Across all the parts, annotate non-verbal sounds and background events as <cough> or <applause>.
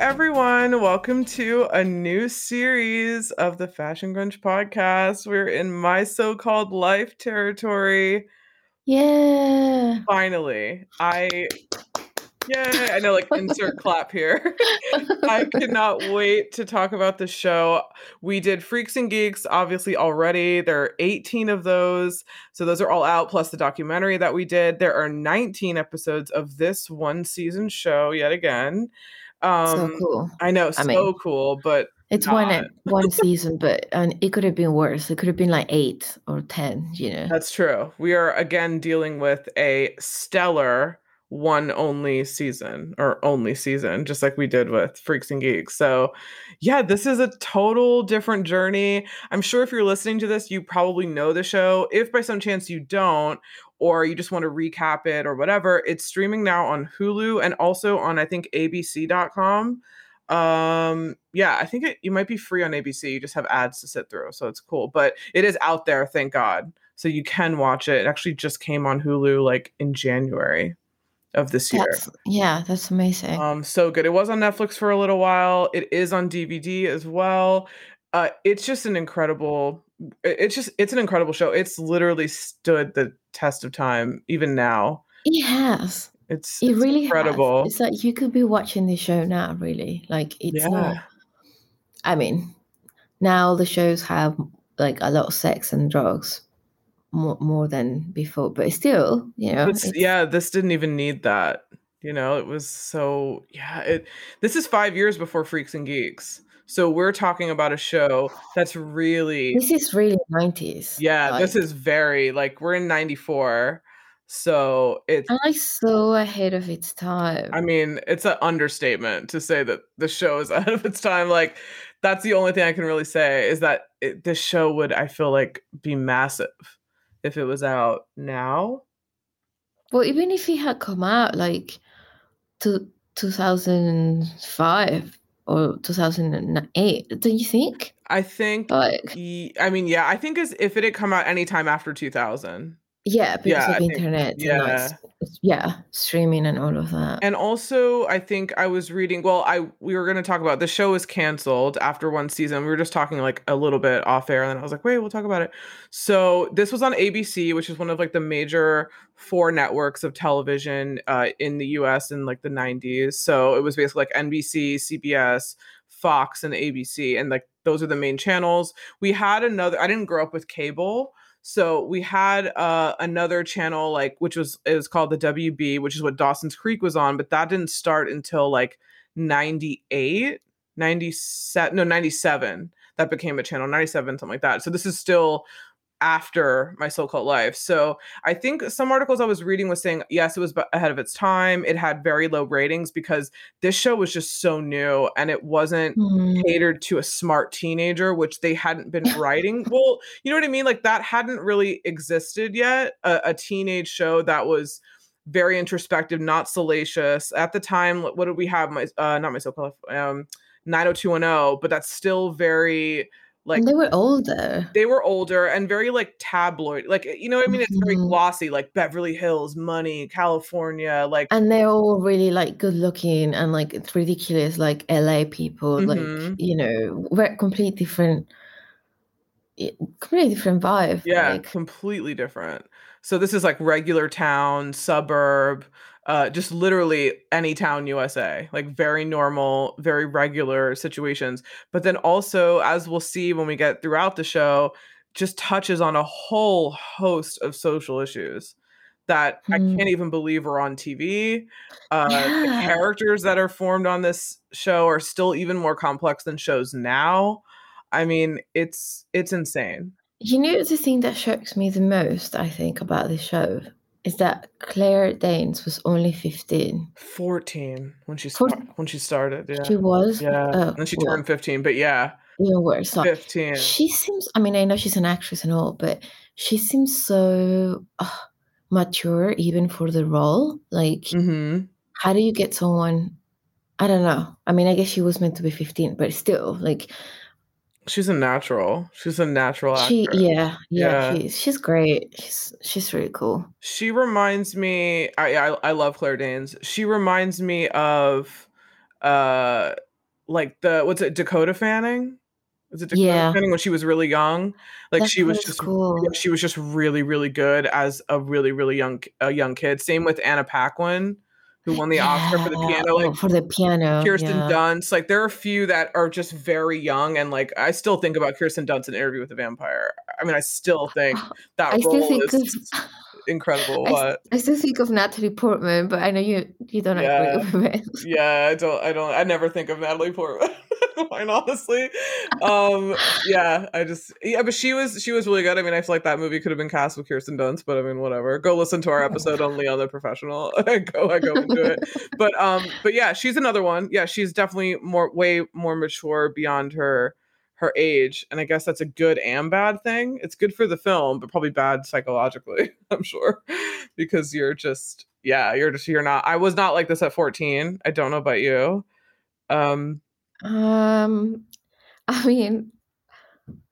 Everyone, welcome to a new series of the Fashion Grunge podcast. We're in my so called life territory. Yeah. Finally, I, yeah, I know, like, insert <laughs> clap here. I cannot wait to talk about the show. We did Freaks and Geeks, obviously, already. There are 18 of those. So those are all out, plus the documentary that we did. There are 19 episodes of this one season show, yet again. Um, so cool. I know, I so mean, cool, but It's not. one one season, but and it could have been worse. It could have been like eight or ten, you know. That's true. We are again dealing with a stellar one only season or only season, just like we did with Freaks and Geeks. So, yeah, this is a total different journey. I'm sure if you're listening to this, you probably know the show. If by some chance you don't, or you just want to recap it or whatever, it's streaming now on Hulu and also on, I think, abc.com. Um, yeah, I think it, you might be free on ABC. You just have ads to sit through. So it's cool, but it is out there, thank God. So you can watch it. It actually just came on Hulu like in January of this year. That's yeah, that's amazing. Um, so good. It was on Netflix for a little while. It is on DVD as well. Uh, it's just an incredible. It- It's just it's an incredible show. It's literally stood the test of time, even now. it has. It's, It it's really incredible. has. It's like you could be watching the show now, really. Like it's yeah, not I mean, now the shows have like a lot of sex and drugs more more than before, but still, you know, This, it's, yeah. This didn't even need that. You know, it was so yeah. It this is five years before Freaks and Geeks. So we're talking about a show that's really this is really nineties. yeah. This is very like we're in '94, so it's and like so ahead of its time. I mean, it's an understatement to say that the show is <laughs> ahead of its time. Like, that's the only thing I can really say is that it, this show would, I feel like, be massive if it was out now. Well, even if it had come out like to 2005 or 2008, do you think? I think, Like, I mean, yeah, I think as if it had come out anytime after 2000. Yeah, because Yeah, of think- internet, yeah. yeah, streaming and all of that. And also, I think I was reading. Well, I we were going to talk about the show was canceled after one season. We were just talking like a little bit off air, and then I was like, "Wait, we'll talk about it." So this was on ABC, which is one of like the major four networks of television uh, in the U.S. in like the '90s. So it was basically like NBC, CBS, Fox, and ABC, and like those are the main channels. We had another. I didn't grow up with cable. So we had uh, another channel like which was it was called the WB, which is what Dawson's Creek was on, but that didn't start until like 98, 97, no 97. That became a channel 97 something like that. So this is still after my so-called life. So I think some articles I was reading was saying yes, it was ahead of its time. It had very low ratings because this show was just so new and it wasn't Hmm. catered to a smart teenager, which they hadn't been writing. well, you know what I mean? Like that hadn't really existed yet. A, a teenage show that was very introspective, not salacious. At the time, what did we have? My uh not my so-called um 90210, but that's still very like and they were older. they were older and very like tabloid. Like you know what I mean? It's very Mhm. glossy, like Beverly Hills, money, California, like And they're all really like good looking and like it's ridiculous, like LA people, Mhm. like you know, we're complete different, completely different vibe. Yeah, like, completely different. So this is like regular town, suburb, uh, just literally any town USA, like very normal, very regular situations. But then also, as we'll see when we get throughout the show, just touches on a whole host of social issues that I Mm. can't even believe are on TV. Uh, the characters that are formed on this show are still even more complex than shows now. I mean, it's it's insane. You know, the thing that shocks me the most, I think, about this show is that Claire Danes was only 15. 14 when she Four- when she started yeah She was? yeah Oh, and then she well, turned 15 but yeah even worse. Like, 15 she seems, I mean, I know she's an actress and all, but she seems so uh, mature even for the role. Like, hmm how do you get someone? I don't know. I mean, I guess she was meant to be 15, but still, like, she's a natural she's a natural she, actress yeah, yeah, Yeah. she's she's great. She's she's really cool. she reminds me I, I i love claire danes she reminds me of uh like the what's it Dakota Fanning? Was it Dakota Yeah. Fanning when she was really young? Like That she was was just cool. she was just really really good as a really really young a young kid. Same with Anna Paquin, who won the Oscar for the piano. Like for the piano. Kirsten yeah. Dunst. Like there are a few that are just very young, and like I still think about Kirsten Dunst in Interview with the Vampire. I mean, I still think that I role think is of incredible. I, What? I still think of Natalie Portman, but I know you you don't Yeah. agree with it. <laughs> Yeah, I don't. I don't. I never think of Natalie Portman. <laughs> Honestly, um, yeah, I just yeah, but she was she was really good. I mean, I feel like that movie could have been cast with Kirsten Dunst, but I mean, whatever. Go listen to our episode on Leon the Professional. <laughs> Go, I go into it. But um, but yeah, she's another one. Yeah, she's definitely more way more mature beyond her her age, and I guess that's a good and bad thing. It's good for the film, but probably bad psychologically. <laughs> I'm sure because you're just yeah, you're just you're not. I was not like this at 14. I don't know about you. Um, Um, I mean,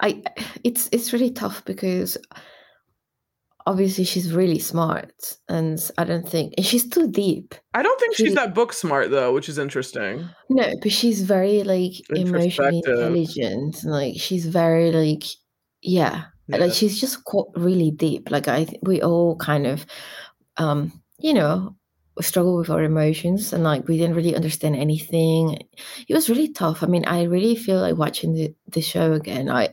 I it's it's really tough because obviously she's really smart, and I don't think and she's too deep. I don't think she's that book smart though, which is interesting. No, but she's very like emotionally intelligent. and, Like she's very like yeah, Yeah. like she's just really deep. Like I we all kind of um you know struggle with our emotions and like we didn't really understand anything. It was really tough. I mean, I really feel like watching the the show again. I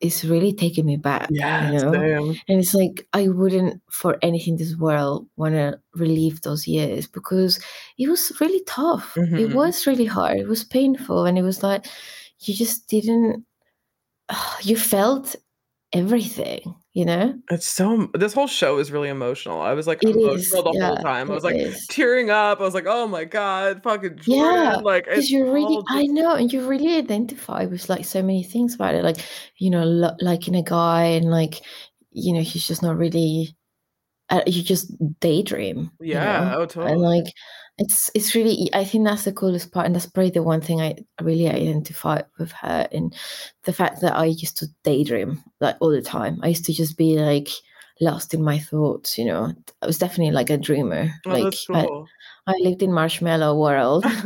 it's really taking me back. Yeah, you know. same. And it's like I wouldn't for anything in this world want to relive those years because it was really tough. It Mhm. was really hard. It was painful, and it was like you just didn't. <sighs> You felt everything, you know. It's so this whole show is really emotional. I was like It emotional is, the whole time. I was like is. tearing up. I was like, oh my god, fucking Jordan. Yeah, like Because you really, all I know, and you really identify with like so many things about it, like you know, lo- liking a guy, and like you know, he's just not really. Uh, you just daydream. you Yeah, know? oh totally. and like it's it's really i think that's the coolest part and that's probably the one thing i really identify with her in the fact that i used to daydream like all the time. I used to just be like lost in my thoughts you know? I was definitely like a dreamer oh, like that's I. I lived in marshmallow world <laughs>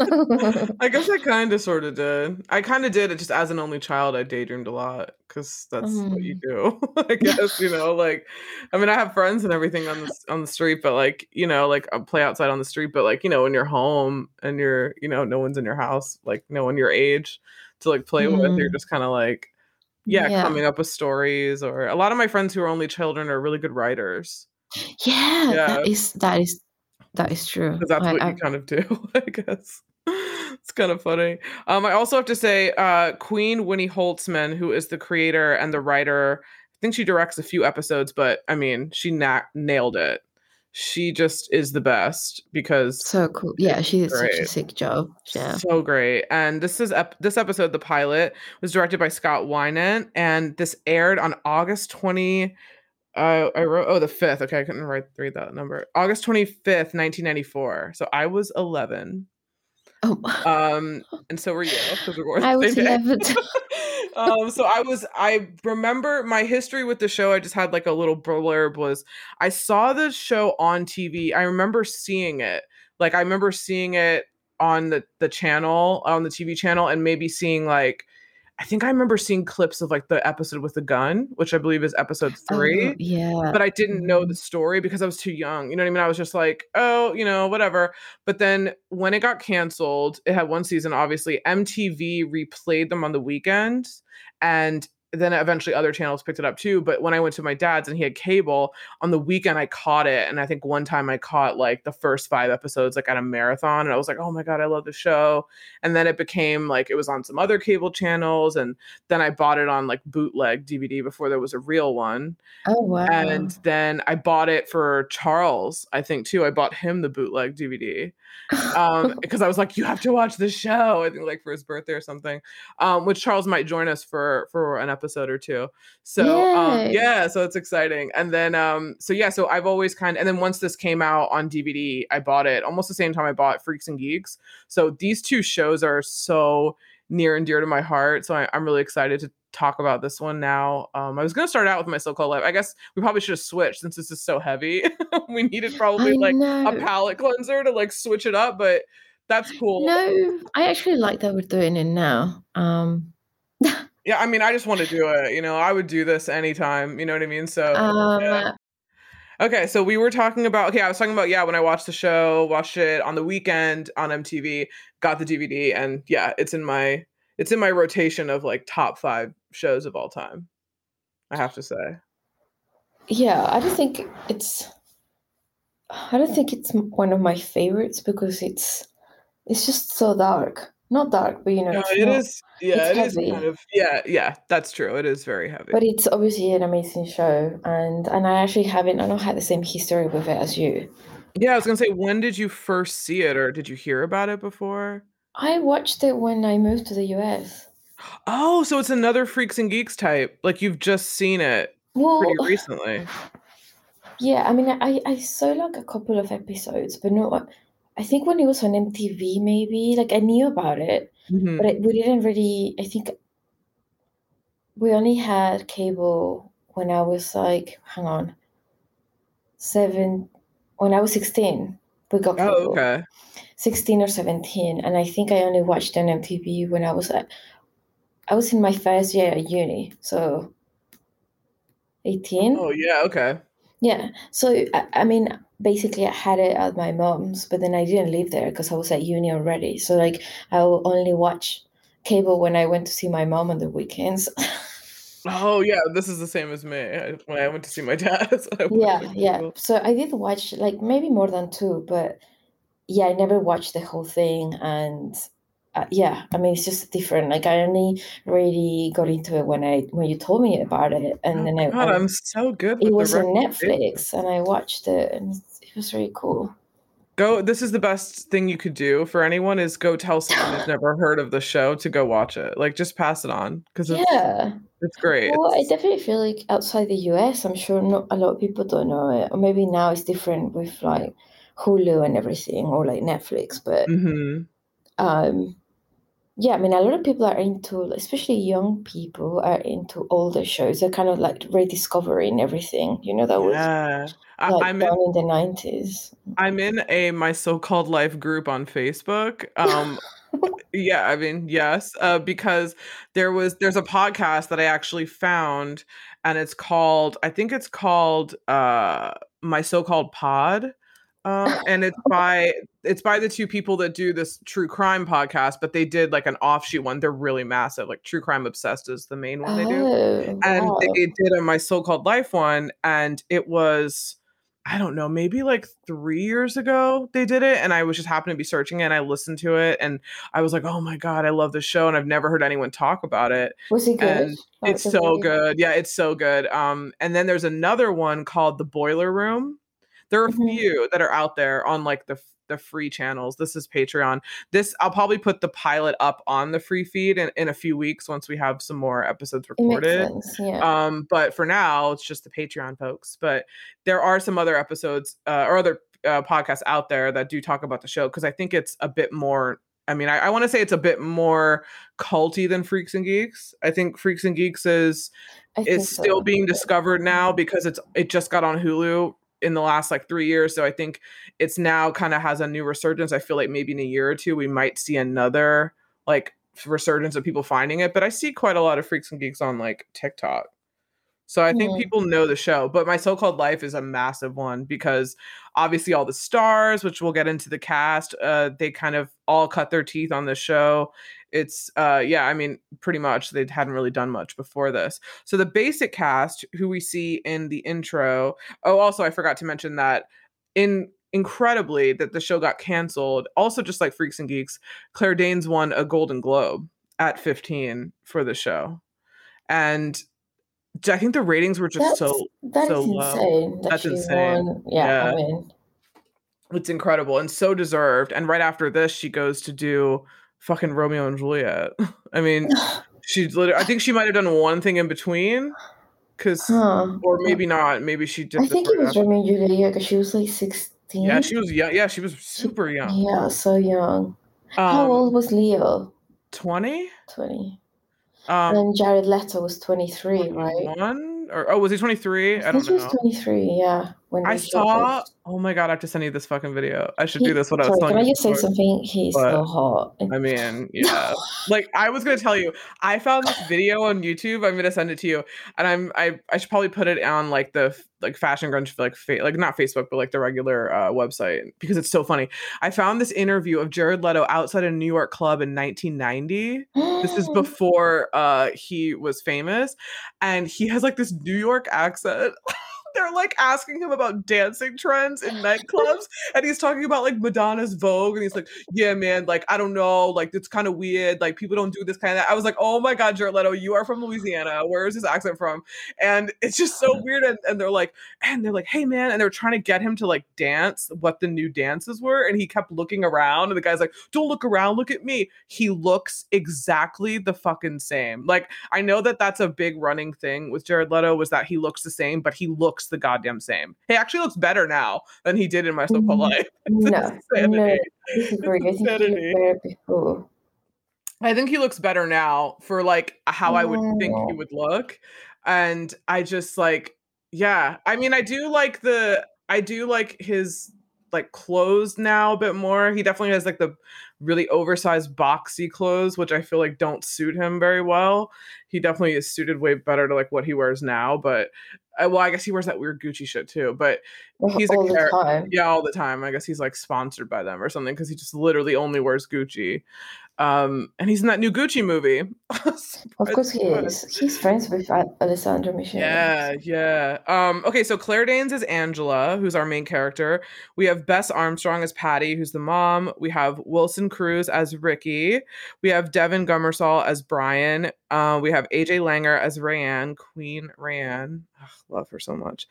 <laughs> I guess I kind of sort of did. I kind of did it just as an only child. I daydreamed a lot because that's what you Mm. do. <laughs> I <laughs> guess you know, like, I mean, I have friends and everything on the on the street, but like, you know, like I play outside on the street, but like, you know, when you're home and you're, you know, no one's in your house, like no one your age to like play with, you're Mm. just kind of like, yeah, Yeah. coming up with stories. Or a lot of my friends who are only children are really good writers yeah, Yeah. that is that is that is true because that's I- what I- you kind of do, I guess. It's kind of funny. Um, I also have to say, uh, Queen Winnie Holzman, who is the creator and the writer, I think she directs a few episodes, but I mean, she na- nailed it. She just is the best because so cool yeah she did such a sick job yeah so great. And this is ep- this episode, the pilot, was directed by Scott Winant, and this aired on August twenty. Uh, I wrote oh the fifth. Okay, I couldn't write read that number. August twenty fifth, nineteen ninety four. So I was eleven. Oh <laughs> Um, and so were you because we're i was. 11 <laughs> um, so I was I remember my history with the show. I just had like a little blurb was I saw the show on TV. I remember seeing it. Like I remember seeing it on the the channel on the TV channel and maybe seeing like I think I remember seeing clips of like the episode with the gun, which I believe is episode three Oh, yeah but I didn't know the mm-hmm. story because I was too young. You know what I mean? I was just like, oh, you know, whatever. But then when it got canceled, it had one season, obviously. MTV replayed them on the weekends. And then eventually other channels picked it up too. But when I went to my dad's and he had cable on the weekend, I caught it. And I think one time I caught like the first five episodes like at a marathon. And I was like, oh my God, I love the show. And then it became like it was on some other cable channels. And then I bought it on like bootleg DVD before there was a real one oh wow and then I bought it for Charles, I think too. I bought him the bootleg DVD um, <laughs> because I was like, "You have to watch this show." I think like for his birthday or something. Um, which Charles might join us for for an episode or two. So um, yeah, so it's exciting. And then um, so yeah, so I've always kind of and then once this came out on DVD, I bought it almost the same time I bought Freaks and Geeks. So these two shows are so near and dear to my heart. So I, I'm really excited to talk about this one now. Um, I was gonna start out with my so-called life. I guess we probably should have switched since this is so heavy. <laughs> we needed probably I like know. a palate cleanser to like switch it up, but That's cool. No, I actually like that we're doing it now. Um, <laughs> yeah, I mean, I just want to do it. You know, I would do this anytime. You know what I mean? So. um, yeah. Okay, so we were talking about. Okay, I was talking about yeah when I watched the show, watched it on the weekend on MTV, got the DVD, and yeah, it's in my it's in my rotation of like top five shows of all time. I have to say. yeah, I don't think it's. I don't think it's one of my favorites because it's it's just so dark. Not dark, but you know, No, it's it not. is. Yeah, it is kind of. Yeah, yeah, that's true. It is very heavy. But it's obviously an amazing show, and and I actually haven't. I don't have the same history with it as you. yeah, I was gonna say, when did you first see it, or did you hear about it before? I watched it when I moved to the US. Oh, so it's another Freaks and Geeks type. Like you've just seen it Well, pretty recently. <sighs> yeah, I mean, I I saw like a couple of episodes, but no, I think when it was on MTV, maybe like I knew about it, Mhm. but I, we didn't really. I think we only had cable when I was like, hang on, seven. When I was sixteen, we got cable. Oh, okay. 16 or 17 and i think i only watched on mtv when i was at i was in my first year at uni so 18 Oh, yeah, okay. yeah so I, I mean basically i had it at my mom's but then i didn't live there because i was at uni already so like i will only watch cable when i went to see my mom on the weekends <laughs> Oh, yeah, this is the same as me. I, when I went to see my dad. <laughs> so yeah yeah so i did watch like maybe more than two but yeah i never watched the whole thing and uh, yeah i mean it's just different like i only really got into it when i when you told me about it and Oh, then I, God, I I'm so good it was on netflix and i watched it and it was really cool Go. This is the best thing you could do for anyone is go tell someone who's never heard of the show to go watch it. Like just pass it on because it's yeah it's great. well i definitely feel like outside the us i'm sure not a lot of people don't know it or maybe now it's different with like hulu and everything or like netflix but Mhm. um yeah i mean a lot of people are into especially young people are into older shows they're kind of like rediscovering everything you know that was Yeah. I, like I'm in in the 90s I'm in a my so-called life group on Facebook. Um yeah, I mean, yes, uh because there was there's a podcast that I actually found and it's called I think it's called uh My So-Called Pod. Um <laughs> and it's by it's by the two people that do this true crime podcast, but they did like an offshoot one. They're really massive. Like True Crime Obsessed is the main one they do. Oh and wow. they did a my so-called life one and it was i don't know maybe like three years ago they did it and i was just happened to be searching it and i listened to it and i was like oh my god i love this show and i've never heard anyone talk about it. Was it good? It's so good. Yeah it's so good. Um and then there's another one called the boiler room there are a Mhm. few that are out there on like the the free channels. This is patreon. This i'll probably put the pilot up on the free feed in, in a few weeks once we have some more episodes recorded. sense yeah. Um but for now it's just the patreon folks. But there are some other episodes uh, or other uh, podcasts out there that do talk about the show because i think it's a bit more i mean i, I want to say it's a bit more culty than freaks and geeks. I think freaks and geeks is is still so. being discovered now because it's it just got on hulu in the last like three years so i think it's now kind of has a new resurgence i feel like maybe in a year or two we might see another like resurgence of people finding it but i see quite a lot of freaks and geeks on like tiktok so I think Hmm. people know the show, but my so-called life is a massive one because obviously all the stars, which we'll get into the cast, uh, they kind of all cut their teeth on the show. It's uh, yeah, I mean, pretty much they hadn't really done much before this. So the basic cast, who we see in the intro. Oh, also I forgot to mention that in incredibly that the show got canceled. Also, just like Freaks and Geeks, Claire Danes won a Golden Globe at 15 for the show, and I think the ratings were just that's so that so low. insane that That's insane. won yeah i mean It's incredible and so deserved. And right after this, she goes to do fucking Romeo and Juliet. <laughs> I mean, <sighs> she's literally, I think she might have done one thing in between, because, huh or maybe not. Maybe she did i think it was romeo and juliet because she was like 16 Yeah, she was young. Yeah, she was super young. yeah so young how old Um, was leo 20? 20 Um, and Jared Leto was 23 right 21? Or, oh, was he 23? I I don't think he was 23 yeah when I saw. it. Oh my god! I have to send you this fucking video. I should He, do this when I was telling can I just say before. something? He's but- so hot. I <laughs> mean, yeah. like I was gonna tell you, I found this video on YouTube. I'm gonna send it to you, and I'm I I should probably put it on like the like fashion grunge like fa- like not Facebook but like the regular uh, website because it's so funny. I found this interview of Jared Leto outside a New York club in 1990. This is <gasps> before uh he was famous, and he has like this New York accent. <laughs> They're like asking him about dancing trends in nightclubs, and he's talking about like Madonna's Vogue, and he's like, "Yeah, man, like I don't know, like it's kind of weird, like people don't do this kind of." I was like, "Oh my god, Jared Leto, you are from Louisiana. Where is his accent from?" And it's just so <laughs> weird. And, and they're like, and they're like, "Hey, man," and they're trying to get him to like dance what the new dances were, and he kept looking around, and the guy's like, "Don't look around, look at me." He looks exactly the fucking same. Like I know that that's a big running thing with Jared Leto was that he looks the same, but he looks the goddamn same. He actually looks better now than he did in my so called Mm, life. no, no, disagree. I think he insanity. looked better before. I think he looks better now for like how I would think he would look. And I just like, yeah. I mean, I do like the, I do like his like clothes now a bit more. He definitely has like the really oversized boxy clothes, which I feel like don't suit him very well. He definitely is suited way better to like what he wears now. But uh, well, I guess he wears that weird Gucci shit too. But He's a all the char- time. yeah, all the time. I guess he's like sponsored by them or something because he just literally only wears Gucci. Um, and he's in that new Gucci movie. <laughs> Of course he is. He's friends with Al- Alessandro Michele. Yeah, yeah. Um, okay, so Claire Danes is Angela, who's our main character. We have Bess Armstrong as Patty, who's the mom. We have Wilson Cruz as Rickie. We have Devon Gummersall as Brian. Uh, we have AJ Langer as Rayanne, Queen Rayanne. Ugh, love her so much.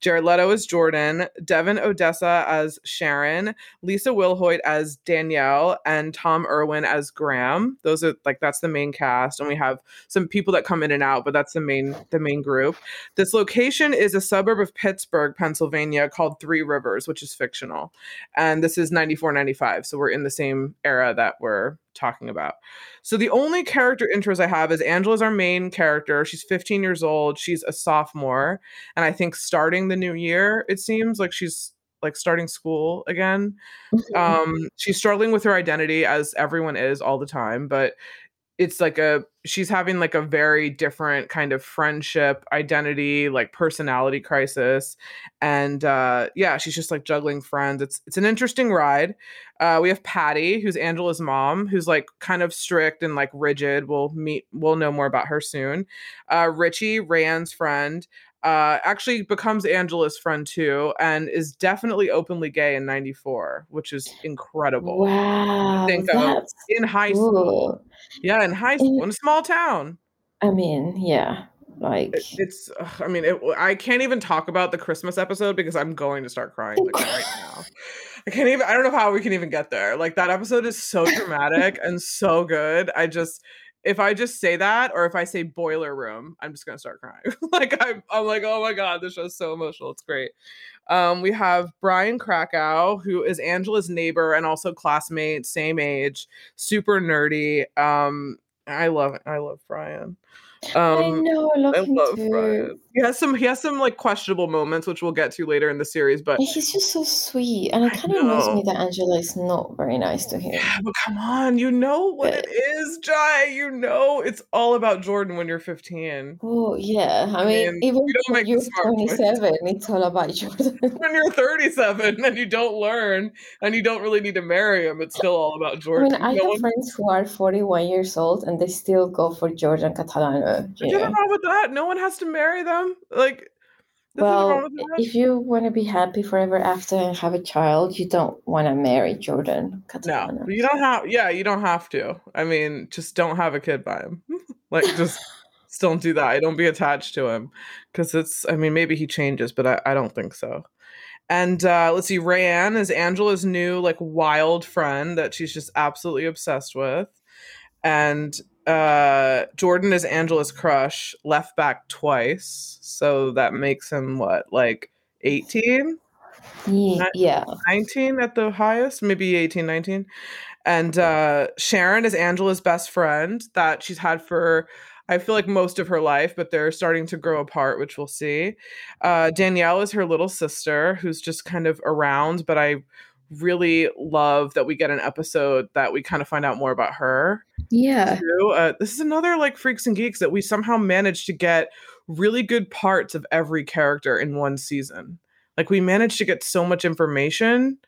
Jared Leto as Jordan. Devon Odessa as Sharon. Lisa Wilhoit as Danielle, and Tom Irwin as Graham. Those are like that's the main cast, and we have some people that come in and out, but that's the main the main group. This location is a suburb of Pittsburgh, Pennsylvania, called Three Rivers, which is fictional, and this is 94, 95. So we're in the same era that we're talking about. So the only character intros I have is Angela's our main character. She's 15 years old. She's a sophomore, and I think starting the new year, it seems like she's like starting school again um she's struggling with her identity as everyone is all the time but it's like a she's having like a very different kind of friendship identity like personality crisis and uh yeah she's just like juggling friends. It's it's an interesting ride. Uh we have patty who's angela's mom who's like kind of strict and like rigid. We'll meet we'll know more about her soon. Uh richie rand's friend uh, actually becomes Angela's friend too, and is definitely openly gay in '94, which is incredible. Wow, Think of In high school, yeah, in high school, in a small town. I mean, yeah, like It- it's, ugh, I mean, it, I can't even talk about the Christmas episode because I'm going to start crying like right now. <laughs> I can't even. I don't know how we can even get there. Like that episode is so dramatic and so good. I just, if I just say that, or if I say boiler room, I'm just gonna start crying. <laughs> like I'm, I'm like, oh my god, this show's so emotional. It's great. Um, we have Brian Krakow, who is Angela's neighbor and also classmate, same age, super nerdy. Um, I love, I love Brian. Um, I know, I love I love. Brian. He has some he has some like questionable moments, which we'll get to later in the series. But he's just so sweet, and it kind of annoys me that Angela is not very nice to him. yeah, but come on, you know what it is, Jai. You know it's all about Jordan when you're 15. Oh yeah, I mean, mean, even you don't when make you're smart choices. 27, it's all about Jordan. <laughs> When you're 37 and you don't learn and you don't really need to marry him, it's still all about I Jordan. mean, I no have one, friends who are 41 years old and they still go for Jordan Catalano. there's You nothing know? wrong with that. No one has to marry them. Like nothing wrong Well, if you want to be happy forever after and have a child, you don't want to marry Jordan No, you don't have. Yeah, you don't have to. I mean, just don't have a kid by him. <laughs> like, <laughs> just, just don't do that. I Don't be attached to him, because it's. I mean, maybe he changes, but I, I don't think so. And uh, let's see, Rayanne is Angela's new like wild friend that she's just absolutely obsessed with, and uh, Jordan is Angela's crush, left back twice, so that makes him what like 18 Yeah. 19 at the highest, maybe 18, 19. And uh, Sharon is Angela's best friend that she's had for, I feel like most of her life, but they're starting to grow apart, which we'll see. Uh, Danielle is her little sister who's just kind of around, but I really love that we get an episode that we kind of find out more about her. Yeah. Uh, this is another like Freaks and Geeks that we somehow managed to get really good parts of every character in one season. Like we managed to get so much information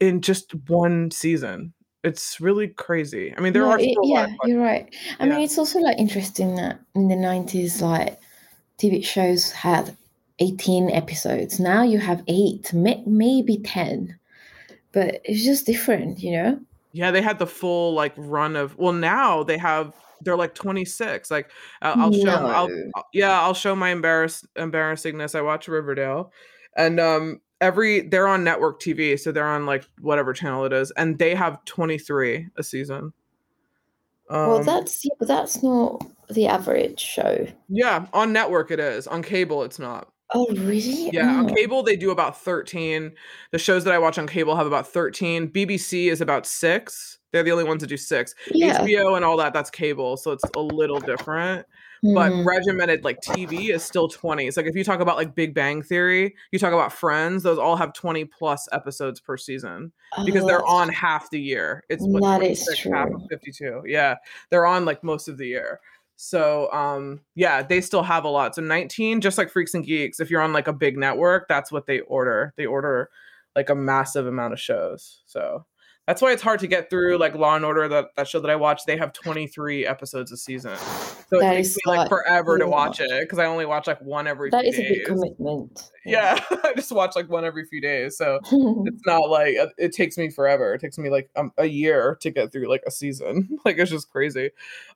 in just one season. It's really crazy. I mean, there No, are it, a lot yeah, you're right. I mean, it's also like interesting that in the 90s, like TV shows had 18 episodes. Now you have eight, may- maybe 10, but it's just different, you know? Yeah, they had the full like run of. Well, now they have. They're like 26. Like uh, I'll show. I'll, I'll- yeah, I'll show my embarrass embarrassingness. I watch Riverdale, and um every they're on network TV, so they're on like whatever channel it is, and they have 23 a season. Well, Um, that's yeah, but that's not the average show. yeah, on network it is. On cable, it's not. Oh, really? Yeah, on Oh, cable they do about 13. The shows that I watch on cable have about 13. BBC is about 6. They're the only ones that do 6. yeah. HBO and all that that's cable, so it's a little different. But Mhm. regimented like TV is still 20. It's like if you talk about like Big Bang Theory, you talk about Friends, those all have 20 plus episodes per season because Oh, they're on half the year. It's what That is 26 half of true. 52. Yeah. They're on like most of the year. So um yeah, they still have a lot. So 19 just like Freaks and Geeks, if you're on like a big network, that's what they order. They order like a massive amount of shows. So that's why it's hard to get through like Law and Order that that show that I watch. They have 23 episodes a season. So it That takes me like forever to watch much. it because I only watch like one every That is a big commitment. Yeah. Yeah, <laughs> I just watch like one every few days. So <laughs> it's not like uh, it takes me forever. It takes me like um, a year to get through like a season. <laughs> like it's just crazy.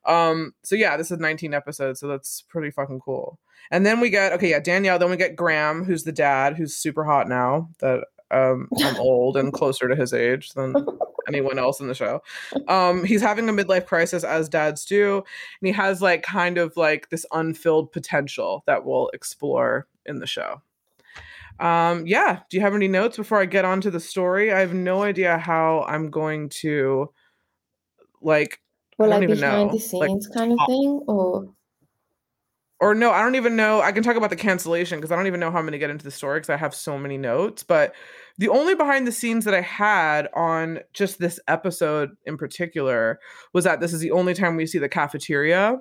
Um so yeah, this is 19 episodes, so that's pretty fucking cool. And then we get okay, yeah, Danielle, then we get Graham, who's the dad, who's super hot now that um <laughs> I'm old and closer to his age than <laughs> anyone else in the show. Um he's having a midlife crisis as dads do, and he has like kind of like this unfilled potential that we'll explore in the show. Um, yeah. Do you have any notes before I get on to the story? I have no idea how I'm going to like Well, don't like even behind the know. Like scenes kind of thing, or or no, I don't even know. I can talk about the cancellation because I don't even know how I'm going to get into the story because I have so many notes. But the only behind the scenes that I had on just this episode in particular was that this is the only time we see the cafeteria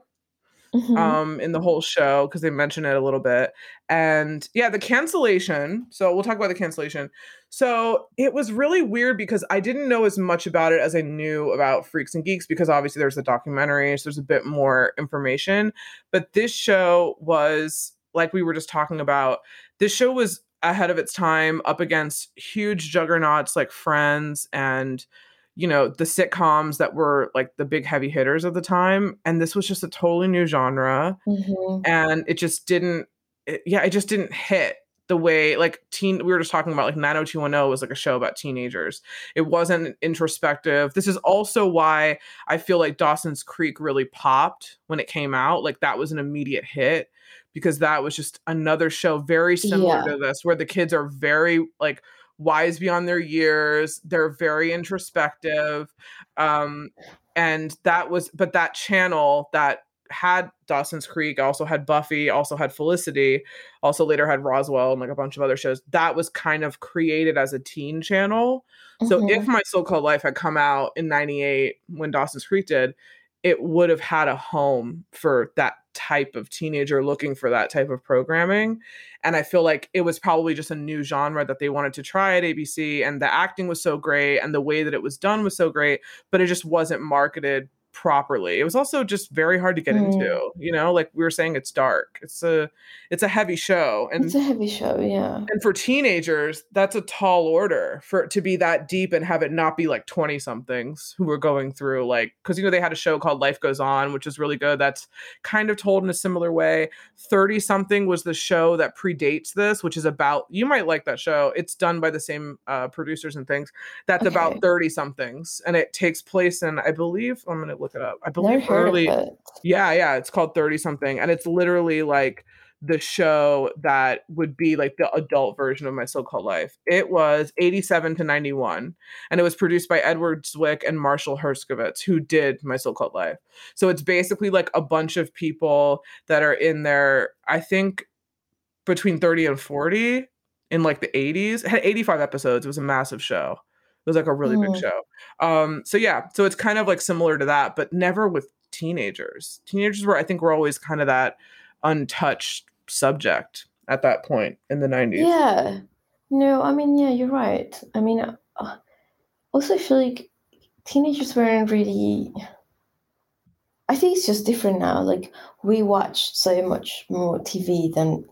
Mhm. um in the whole show because they mention it a little bit and yeah the cancellation so we'll talk about the cancellation so it was really weird because i didn't know as much about it as i knew about freaks and geeks because obviously there's the documentary so there's a bit more information but this show was like we were just talking about this show was ahead of its time up against huge juggernauts like friends and you know the sitcoms that were like the big heavy hitters of the time and this was just a totally new genre Mhm. and it just didn't it, yeah it just didn't hit the way like teen we were just talking about like 90210 was like a show about teenagers. It wasn't introspective. This is also why i feel like dawson's creek really popped when it came out. Like that was an immediate hit because that was just another show very similar Yeah. to this where the kids are very like wise beyond their years. They're very introspective. Um and that was but that channel that had Dawson's Creek, also had Buffy, also had Felicity, also later had Roswell and like a bunch of other shows. That was kind of created as a teen channel. So Mhm. if My So Called Life had come out in 98 when Dawson's Creek did, it would have had a home for that type of teenager looking for that type of programming. And I feel like it was probably just a new genre that they wanted to try at ABC. And the acting was so great and the way that it was done was so great, but it just wasn't marketed properly. It was also just very hard to get Mm. into. You know, like we were saying, it's dark. It's a it's a heavy show. And it's a heavy show, yeah. and for teenagers, that's a tall order for it to be that deep and have it not be like 20 somethings who were going through like because you know they had a show called Life Goes On, which is really good. That's kind of told in a similar way. 30 something was the show that predates this, which is about you might like that show. It's done by the same uh, producers and things. That's Okay. about 30 somethings, and it takes place in I believe I'm gonna look it up. I believe early yeah, yeah, it's called 30 something and it's literally like the show that would be like the adult version of my so-called life. It was 87 to 91 and it was produced by Edward Zwick and Marshall Herskovitz who did my so-called life. So it's basically like a bunch of people that are in there I think between 30 and 40 in like the 80s. It had 85 episodes. It was a massive show. It was like a really mm. big show. Um so yeah, so it's kind of like similar to that but never with teenagers. Teenagers were I think were always kind of that untouched subject at that point in the 90s. Yeah. No, I mean, yeah, you're right. I mean, uh, also, I feel like teenagers weren't really. I think it's just different now. Like, we watch so much more TV than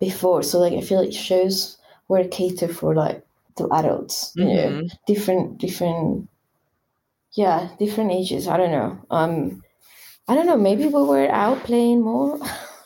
before. So, like, I feel like shows were catered for, like, to adults, you mm-hmm. know, different, different, yeah, different ages. I don't know. Um, I don't know. Maybe we were out playing more.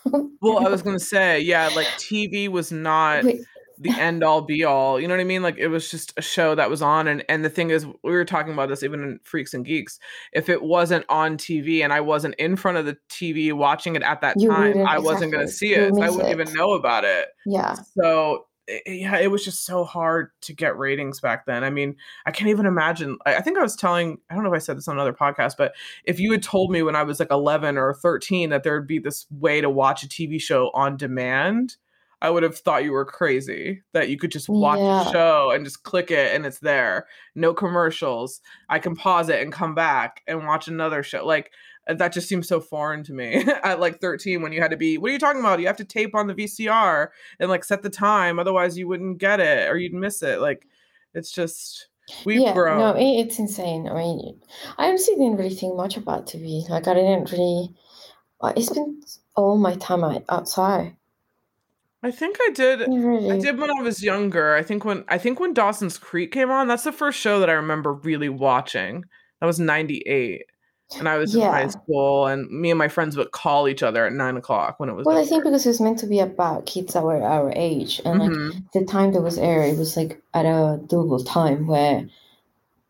<laughs> well, I was gonna say, yeah, like TV was not Wait. the end all be all. You know what I mean? Like it was just a show that was on, and and the thing is, we were talking about this even in Freaks and Geeks. If it wasn't on TV and I wasn't in front of the TV watching it at that you time, I wasn't gonna see it. So I wouldn't it. even know about it. Yeah. So yeah, it was just so hard to get ratings back then. I mean, I can't even imagine. I, I, think I was telling, I don't know if I said this on another podcast, but if you had told me when I was like 11 or 13 that there would be this way to watch a TV show on demand, I would have thought you were crazy that you could just watch yeah. a show and just click it and it's there. No commercials. I can pause it and come back and watch another show. Like, that just seems so foreign to me <laughs> at like 13 when you had to be what are you talking about you have to tape on the vcr and like set the time otherwise you wouldn't get it or you'd miss it like it's just we've yeah, grown no it's insane i mean i honestly didn't really think much about tv like i didn't really i spent all my time outside I think I did. Really? I did when I was younger. I think when I think when Dawson's Creek came on, that's the first show that I remember really watching. That was '98 and I was yeah. in high school, and me and my friends would call each other at nine o'clock when it was. Well, over. I think because it was meant to be about kids that were our age, and mm-hmm. like the time that was aired, it was like at a doable time where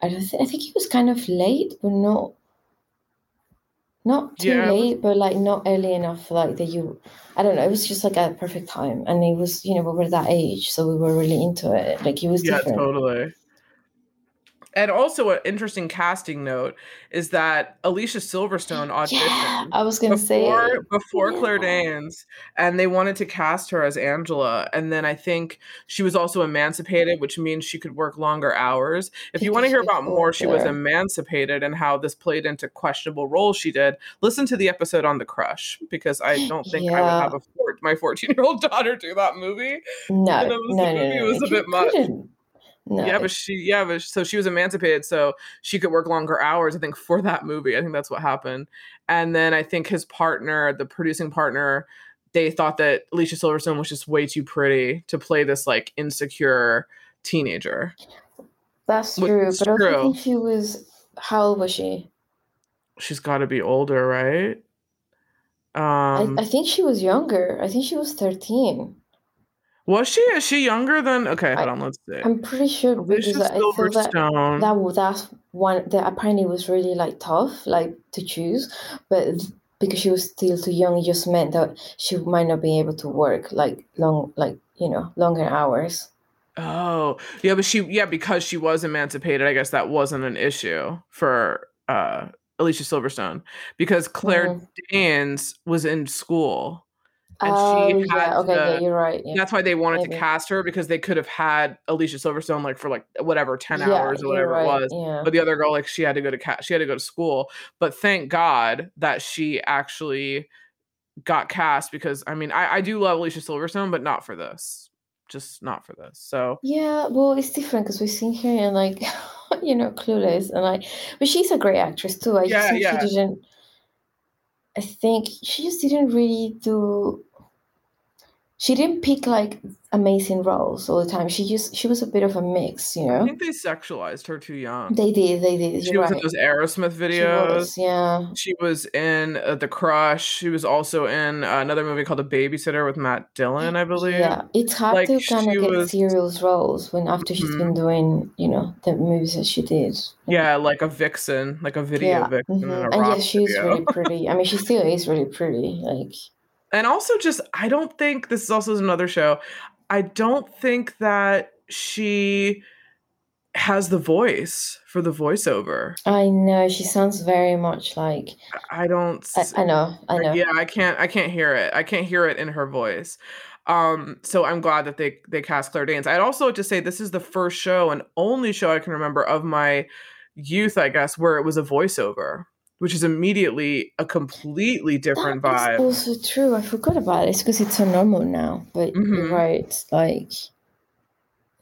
I don't. Th- I think it was kind of late, but not not too yeah. late, but like not early enough, like that you. I don't know. It was just like a perfect time, and it was you know we were that age, so we were really into it. Like it was yeah, different. totally. And also, an interesting casting note is that Alicia Silverstone <gasps> auditioned. Yeah, I was going to say before yeah. Claire Danes, and they wanted to cast her as Angela. And then I think she was also emancipated, which means she could work longer hours. If you want to hear about more, she was emancipated and how this played into questionable roles she did. Listen to the episode on the crush because I don't think yeah. I would have a four, my fourteen year old <laughs> daughter do that movie. No, no, no, no, It was a bit much. No. Yeah, but she yeah, but so she was emancipated, so she could work longer hours. I think for that movie, I think that's what happened. And then I think his partner, the producing partner, they thought that Alicia Silverstone was just way too pretty to play this like insecure teenager. That's true, but true. I think she was. How old was she? She's got to be older, right? Um, I, I think she was younger. I think she was thirteen. Was she? Is she younger than? Okay, hold I, on. Let's see. I'm pretty sure I feel that that that's one that apparently was really like tough, like to choose, but because she was still too young, it just meant that she might not be able to work like long, like you know, longer hours. Oh, yeah, but she, yeah, because she was emancipated, I guess that wasn't an issue for uh Alicia Silverstone because Claire mm-hmm. Danes was in school and oh, she had yeah. okay, the, yeah, you're right. Yeah. That's why they wanted Maybe. to cast her because they could have had Alicia Silverstone like for like whatever ten yeah, hours or whatever right. it was. Yeah. But the other girl like she had to go to cast she had to go to school. But thank God that she actually got cast because I mean I, I do love Alicia Silverstone, but not for this. Just not for this. So yeah, well, it's different because we've seen her in like <laughs> you know Clueless and like, but she's a great actress too. I yeah, just think yeah. she didn't. I think she just didn't really do she didn't pick like amazing roles all the time. She just she was a bit of a mix, you know. I think they sexualized her too young. They did, they did. She was right. in those Aerosmith videos. She was, yeah. She was in uh, The Crush. She was also in uh, another movie called The Babysitter with Matt Dillon, I believe. Yeah, it's hard like, to kind of get was... serious roles when after she's mm-hmm. been doing, you know, the movies that she did. Yeah, like a vixen, like a video yeah. vixen. Mm-hmm. and yes, she's really pretty. I mean, she <laughs> still is really pretty. Like And also just I don't think this is also another show. I don't think that she has the voice for the voiceover. I know she sounds very much like I don't I, I know, I know. Yeah, I can't I can't hear it. I can't hear it in her voice. Um, so I'm glad that they they cast Claire Danes. I'd also like to say this is the first show and only show I can remember of my youth, I guess, where it was a voiceover, which is immediately a completely different that vibe. also true. I forgot about it. It's because it's so normal now. But mm-hmm. you're right. Like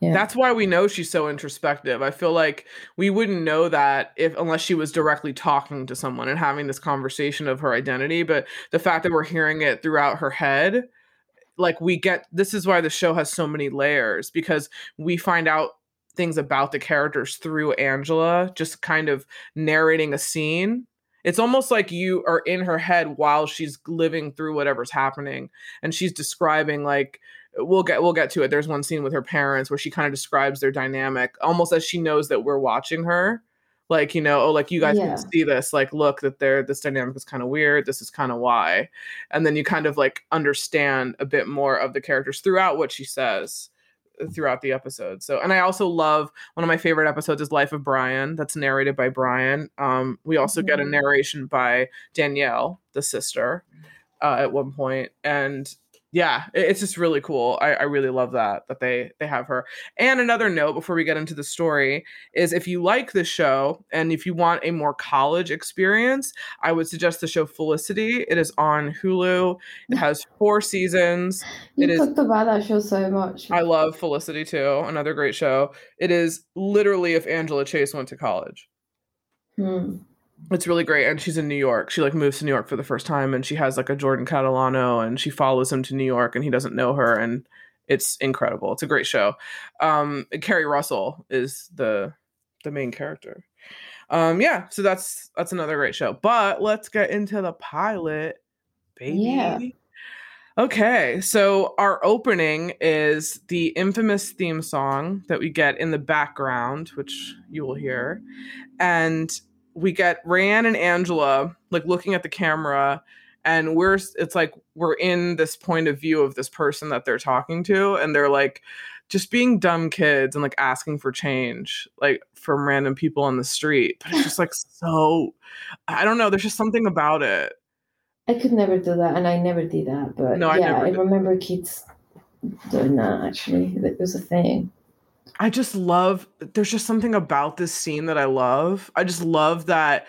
yeah. That's why we know she's so introspective. I feel like we wouldn't know that if unless she was directly talking to someone and having this conversation of her identity, but the fact that we're hearing it throughout her head like we get this is why the show has so many layers because we find out things about the characters through Angela just kind of narrating a scene. It's almost like you are in her head while she's living through whatever's happening and she's describing like we'll get we'll get to it. There's one scene with her parents where she kind of describes their dynamic almost as she knows that we're watching her. Like you know oh like you guys yeah. can see this. Like look that they're this dynamic is kind of weird. This is kind of why. And then you kind of like understand a bit more of the characters throughout what she says throughout the episode so and i also love one of my favorite episodes is life of brian that's narrated by brian um we also mm-hmm. get a mm-hmm. narration by danielle the sister uh, at one point and yeah, it's just really cool. I, I really love that that they they have her. And another note before we get into the story is if you like the show and if you want a more college experience, I would suggest the show Felicity. It is on Hulu. It has four seasons. You it talked is, about that show so much. I love Felicity too. Another great show. It is literally if Angela Chase went to college. Hmm it's really great and she's in new york. She like moves to new york for the first time and she has like a jordan catalano and she follows him to new york and he doesn't know her and it's incredible. It's a great show. Um keri russell is the the main character. Um yeah so that's that's another great show. But let's get into the pilot baby. Yeah. okay so our opening is the infamous theme song that we get in the background which you will hear and we get Rayanne and Angela like looking at the camera and we're it's like we're in this point of view of this person that they're talking to and they're like just being dumb kids and like asking for change like from random people on the street. But it's just like <laughs> so i don't know there's just something about it. I could never do that and i never did that but no, yeah i, I remember kids doing that actually. It was a thing I just love there's just something about this scene that I love. I just love that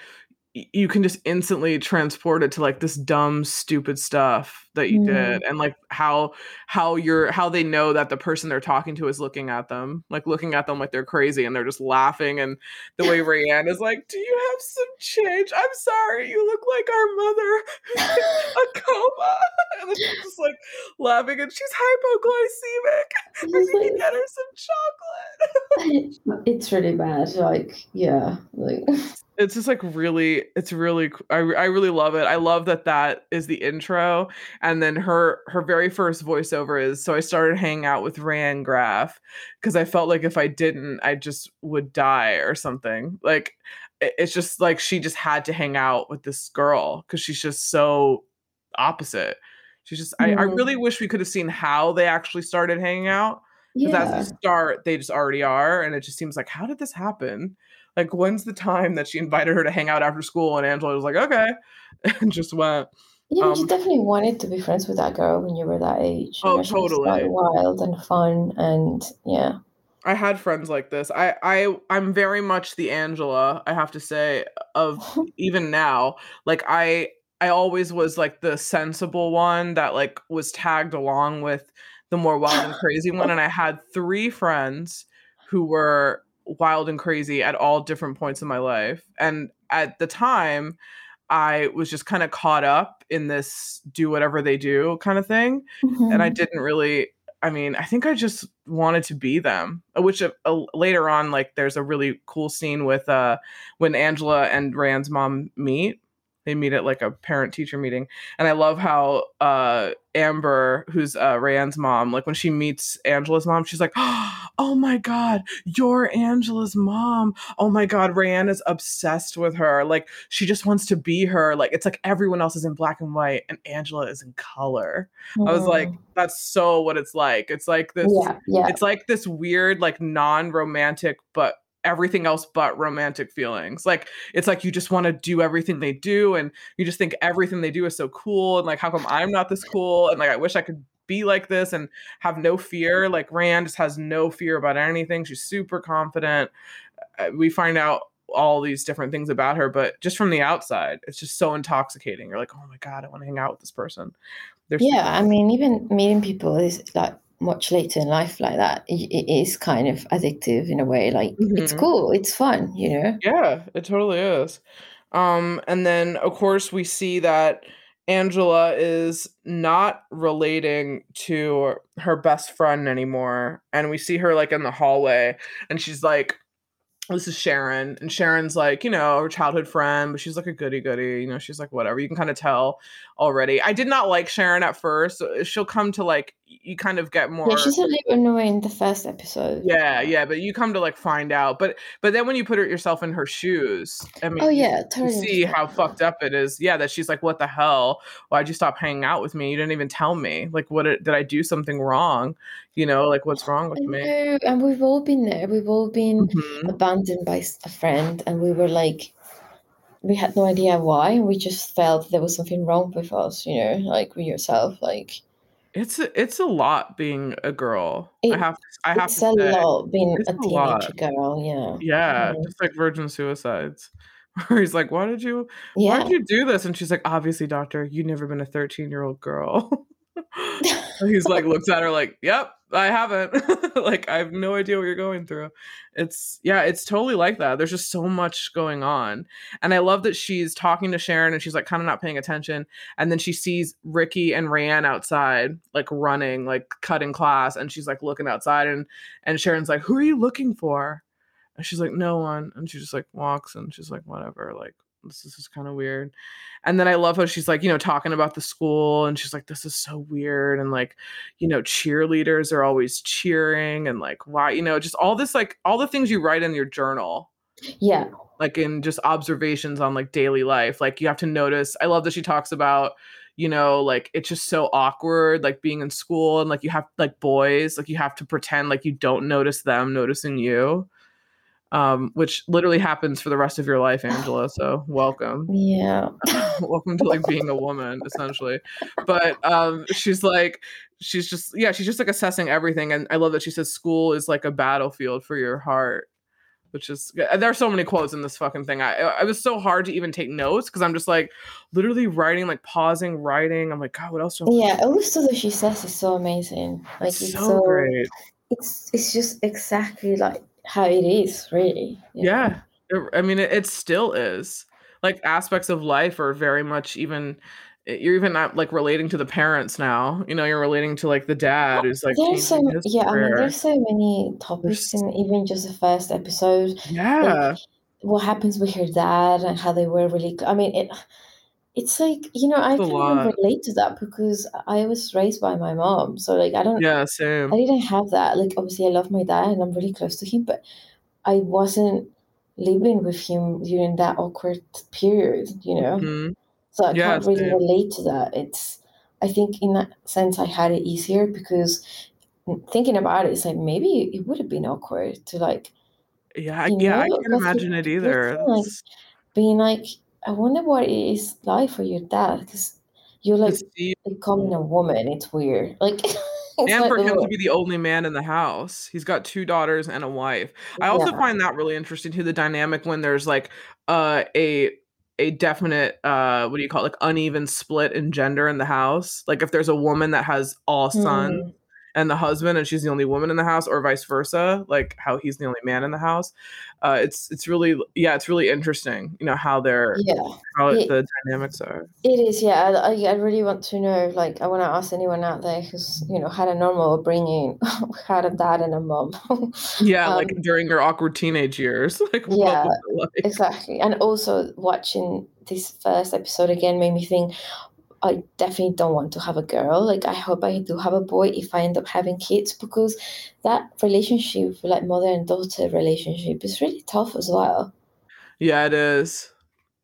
you can just instantly transport it to like this dumb stupid stuff that you mm. did and like how how you're how they know that the person they're talking to is looking at them like looking at them like they're crazy and they're just laughing and the way <laughs> Rayanne is like do you have some change? I'm sorry you look like our mother <laughs> a coma. <laughs> And then she's just like laughing and she's hypoglycemic and you can get her some chocolate. It's really bad like yeah like it's just like really it's really I, I really love it i love that that is the intro and then her her very first voiceover is so i started hanging out with Rayanne Graff because i felt like if i didn't i just would die or something like it's just like she just had to hang out with this girl because she's just so opposite she's just mm. I, I really wish we could have seen how they actually started hanging out because yeah. as they start they just already are and it just seems like how did this happen like, when's the time that she invited her to hang out after school? And Angela was like, okay, <laughs> and just went. Yeah, um, you definitely wanted to be friends with that girl when you were that age. Oh, you know, totally. wild and fun, and yeah. I had friends like this. I I I'm very much the Angela, I have to say, of <laughs> even now. Like I I always was like the sensible one that like was tagged along with the more wild and crazy one and I had three friends who were wild and crazy at all different points in my life. And at the time, I was just kind of caught up in this do whatever they do kind of thing. Mm-hmm. And I mm-hmm. didn't really, I mean, I think I just wanted to be them, uh, which uh, uh, later on, like, there's a really cool scene with uh, when Angela and Rand's mom meet. They meet at like a parent teacher meeting and i love how uh amber who's uh rayanne's mom like when she meets angela's mom she's like <gasps> oh my god you're angela's mom oh my god rayanne is obsessed with her like she just wants to be her like it's like everyone else is in black and white and angela is in color mm. i was like mm. that's so what it's like it's like this yeah, yeah. it's like this weird like non-romantic but everything else but romantic feelings. Like it's like you just want to do everything they do and you just think everything they do is so cool and like how come I'm not this cool and like I wish I could be like this and have no fear. Like Rand just has no fear about anything. She's super confident. Uh, we find out all these different things about her, but just from the outside, it's just so intoxicating. You're like, oh my god, I want to hang out with this person. They're yeah, I mean, even meeting people is like much later in life like that it is kind of addictive in a way like mm-hmm. it's cool it's fun you know yeah it totally is um and then of course we see that angela is not relating to her best friend anymore and we see her like in the hallway and she's like this is Sharon, and Sharon's like, you know, her childhood friend, but she's like a goody goody. You know, she's like whatever. You can kind of tell already. I did not like Sharon at first. She'll come to like you kind of get more. Yeah, she's a little annoying in the first episode. Yeah, yeah, but you come to like find out. But but then when you put it yourself in her shoes, I mean, oh yeah, totally. You see how fucked up it is. Yeah, that she's like, what the hell? Why'd you stop hanging out with me? You didn't even tell me. Like, what did I do something wrong? You know, like what's wrong with me? And we've all been there. We've all been mm-hmm. abandoned by a friend, and we were like we had no idea why. We just felt there was something wrong with us, you know, like with yourself. Like it's a, it's a lot being a girl. It, I have to, I have it's to a say, lot being a teenage a girl. Yeah, yeah, mm-hmm. just like virgin suicides. <laughs> Where he's like, "Why did you? Yeah. Why did you do this?" And she's like, "Obviously, doctor, you've never been a thirteen year old girl." <laughs> <laughs> he's like looks at her like, "Yep, I haven't. <laughs> like I have no idea what you're going through." It's yeah, it's totally like that. There's just so much going on. And I love that she's talking to Sharon and she's like kind of not paying attention and then she sees Rickie and Rayanne outside like running, like cutting class and she's like looking outside and and Sharon's like, "Who are you looking for?" And she's like, "No one." And she just like walks and she's like, "Whatever." Like this, is kind of weird. And then I love how she's like, you know, talking about the school and she's like, this is so weird. And like, you know, cheerleaders are always cheering and like, why, you know, just all this, like, all the things you write in your journal. Yeah. Like in just observations on like daily life. Like you have to notice. I love that she talks about, you know, like it's just so awkward, like being in school and like you have like boys, like you have to pretend like you don't notice them noticing you um, which literally happens for the rest of your life, Angela. So welcome. Yeah. <laughs> welcome to like being a woman, essentially. But um, she's like, she's just, yeah, she's just like assessing everything. And I love that she says school is like a battlefield for your heart. Which is there are so many quotes in this fucking thing. I I was so hard to even take notes because I'm just like literally writing, like pausing, writing. I'm like, God, what else? yeah, all the stuff that she says is so amazing. Like it's, it's so, so great. It's it's just exactly like how it is really yeah, yeah. i mean it, it, still is like aspects of life are very much even eh, you're even not like relating to the parents now you know you're relating to like the dad who's like there's so yeah career. i mean there's so many topics there's... in even just the first episode yeah like, what happens with her dad and how they were really i mean it it's like you know I can relate to that because I was raised by my mom, so like I don't. Yeah, same. I didn't have that. Like obviously, I love my dad and I'm really close to him, but I wasn't living with him during that awkward period. You know, mm-hmm. so I yeah, can't really same. relate to that. It's I think in that sense I had it easier because thinking about it, it's like maybe it would have been awkward to like. Yeah, yeah, know, I can't imagine it either. Like, being like I wonder what it is like for your dad because you're like becoming a woman. It's weird. Like, <laughs> and like, for him to be the only man in the house, he's got two daughters and a wife. I also yeah. find that really interesting too. The dynamic when there's like uh, a a definite uh what do you call it like uneven split in gender in the house like if there's a woman that has all sons mm and the husband and she's the only woman in the house or vice versa like how he's the only man in the house. Uh, it's it's really yeah it's really interesting you know how they're yeah. how it, the dynamics are. It is yeah I, I really want to know like i want to ask anyone out there who's you know had a normal upbringing <laughs> had a dad and a mom. <laughs> Yeah um, like during your awkward teenage years <laughs> like yeah like? exactly and also watching this first episode again made me think I definitely don't want to have a girl. Like I hope I do have a boy if I end up having kids because that relationship, like mother and daughter relationship, is really tough as well. Yeah, it is.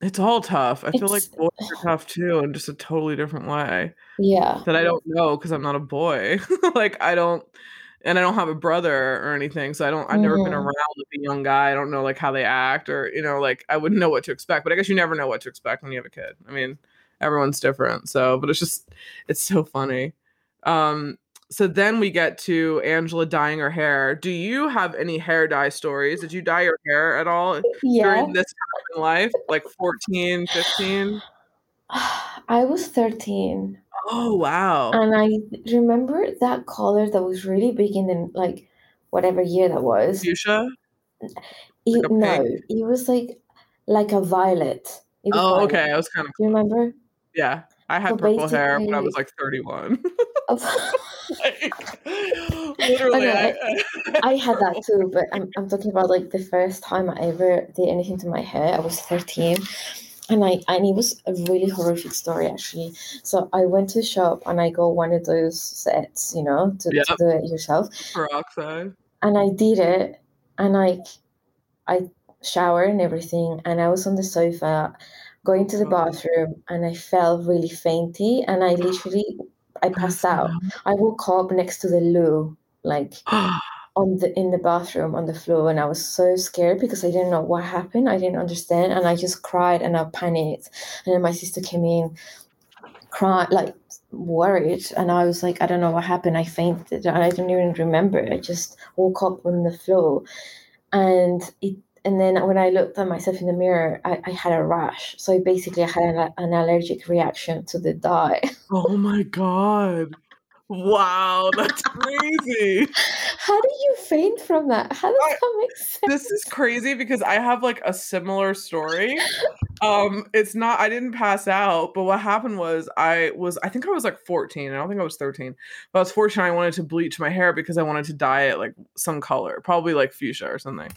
It's all tough. I feel like boys are <sighs> tough too in just a totally different way yeah. that I don't know because I'm not a boy. <laughs> like I don't and I don't have a brother or anything, so I don't I've never been Mhm. around with a young guy. I don't know like how they act or you know, like I wouldn't know what to expect. But I guess you never know what to expect when you have a kid. I mean, everyone's different. So, but it's just it's so funny. Um so then we get to Angela dyeing her hair. Do you have any hair dye stories? Did you dye your hair at all Yeah. during this time in life? Like 14, 15? <sighs> I was 13 Oh wow. and I remember that color that was really big in the like whatever year that was. Fuchsia? It, like no, pink? it was like like a violet. Oh, violet. okay. I was kind of Do you remember? Yeah. I had So purple hair, when I was like 31. Oh, <laughs> like, <laughs> literally, I I, I had that too, but I'm, I'm talking about like the first time I ever did anything to my hair. I was 13 and I and it was a really horrific story actually. So I went to the shop and I got one of those sets, you know, to, Yep. to do it yourself. peroxide. And I did it and like I showered and everything and I was on the sofa going to the Oh. bathroom and I felt really fainty and I literally I passed out. I woke up next to the loo, like <gasps> on the in the bathroom on the floor, and I was so scared because I didn't know what happened. I didn't understand, and I just cried and I panicked. And then my sister came in, cried like worried, and I was like, I don't know what happened. I fainted, and I don't even remember. I just woke up on the floor, and it. And then when I looked at myself in the mirror, I, I had a rash. So basically, I had an, an allergic reaction to the dye. <laughs> oh my god. Wow, that's crazy. How do you faint from that? How does I- that make sense? this is crazy because I have like a similar story. Um, it's not I didn't pass out, but what happened was I was I think I was like 14. I don't think I was 13. But I was 14. I wanted to bleach my hair because I wanted to dye it like some color, probably like fuchsia or something.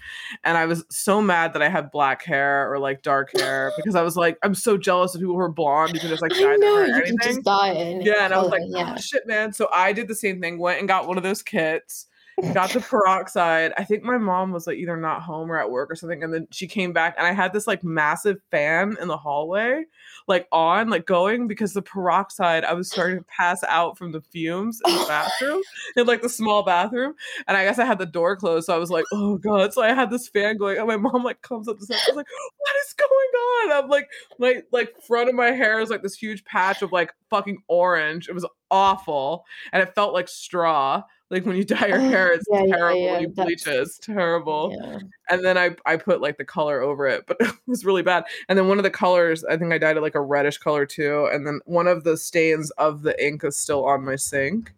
And I was so mad that I had black hair or like dark hair because I was like, I'm so jealous of people who are blonde. You can just like dye I their hair you anything. just dye it. Yeah, and I was like, yeah. oh, shit, man. So I did the same thing, went and got one of those kits, got the peroxide. I think my mom was like either not home or at work or something. And then she came back and I had this like massive fan in the hallway, like on, like going because the peroxide, I was starting to pass out from the fumes in the <laughs> bathroom, in like the small bathroom. And I guess I had the door closed. So I was like, oh God. So I had this fan going, and my mom like comes up to. I was like, what is going on? I'm like, my like front of my hair is like this huge patch of like fucking orange. It was awful, and it felt like straw. Like when you dye your Oh, hair, it's yeah, yeah, terrible. yeah, when you bleach it, it's terrible. Yeah. And then I I put like the color over it, but <laughs> it was really bad. And then one of the colors, I think I dyed it like a reddish color too. And then one of the stains of the ink is still on my sink.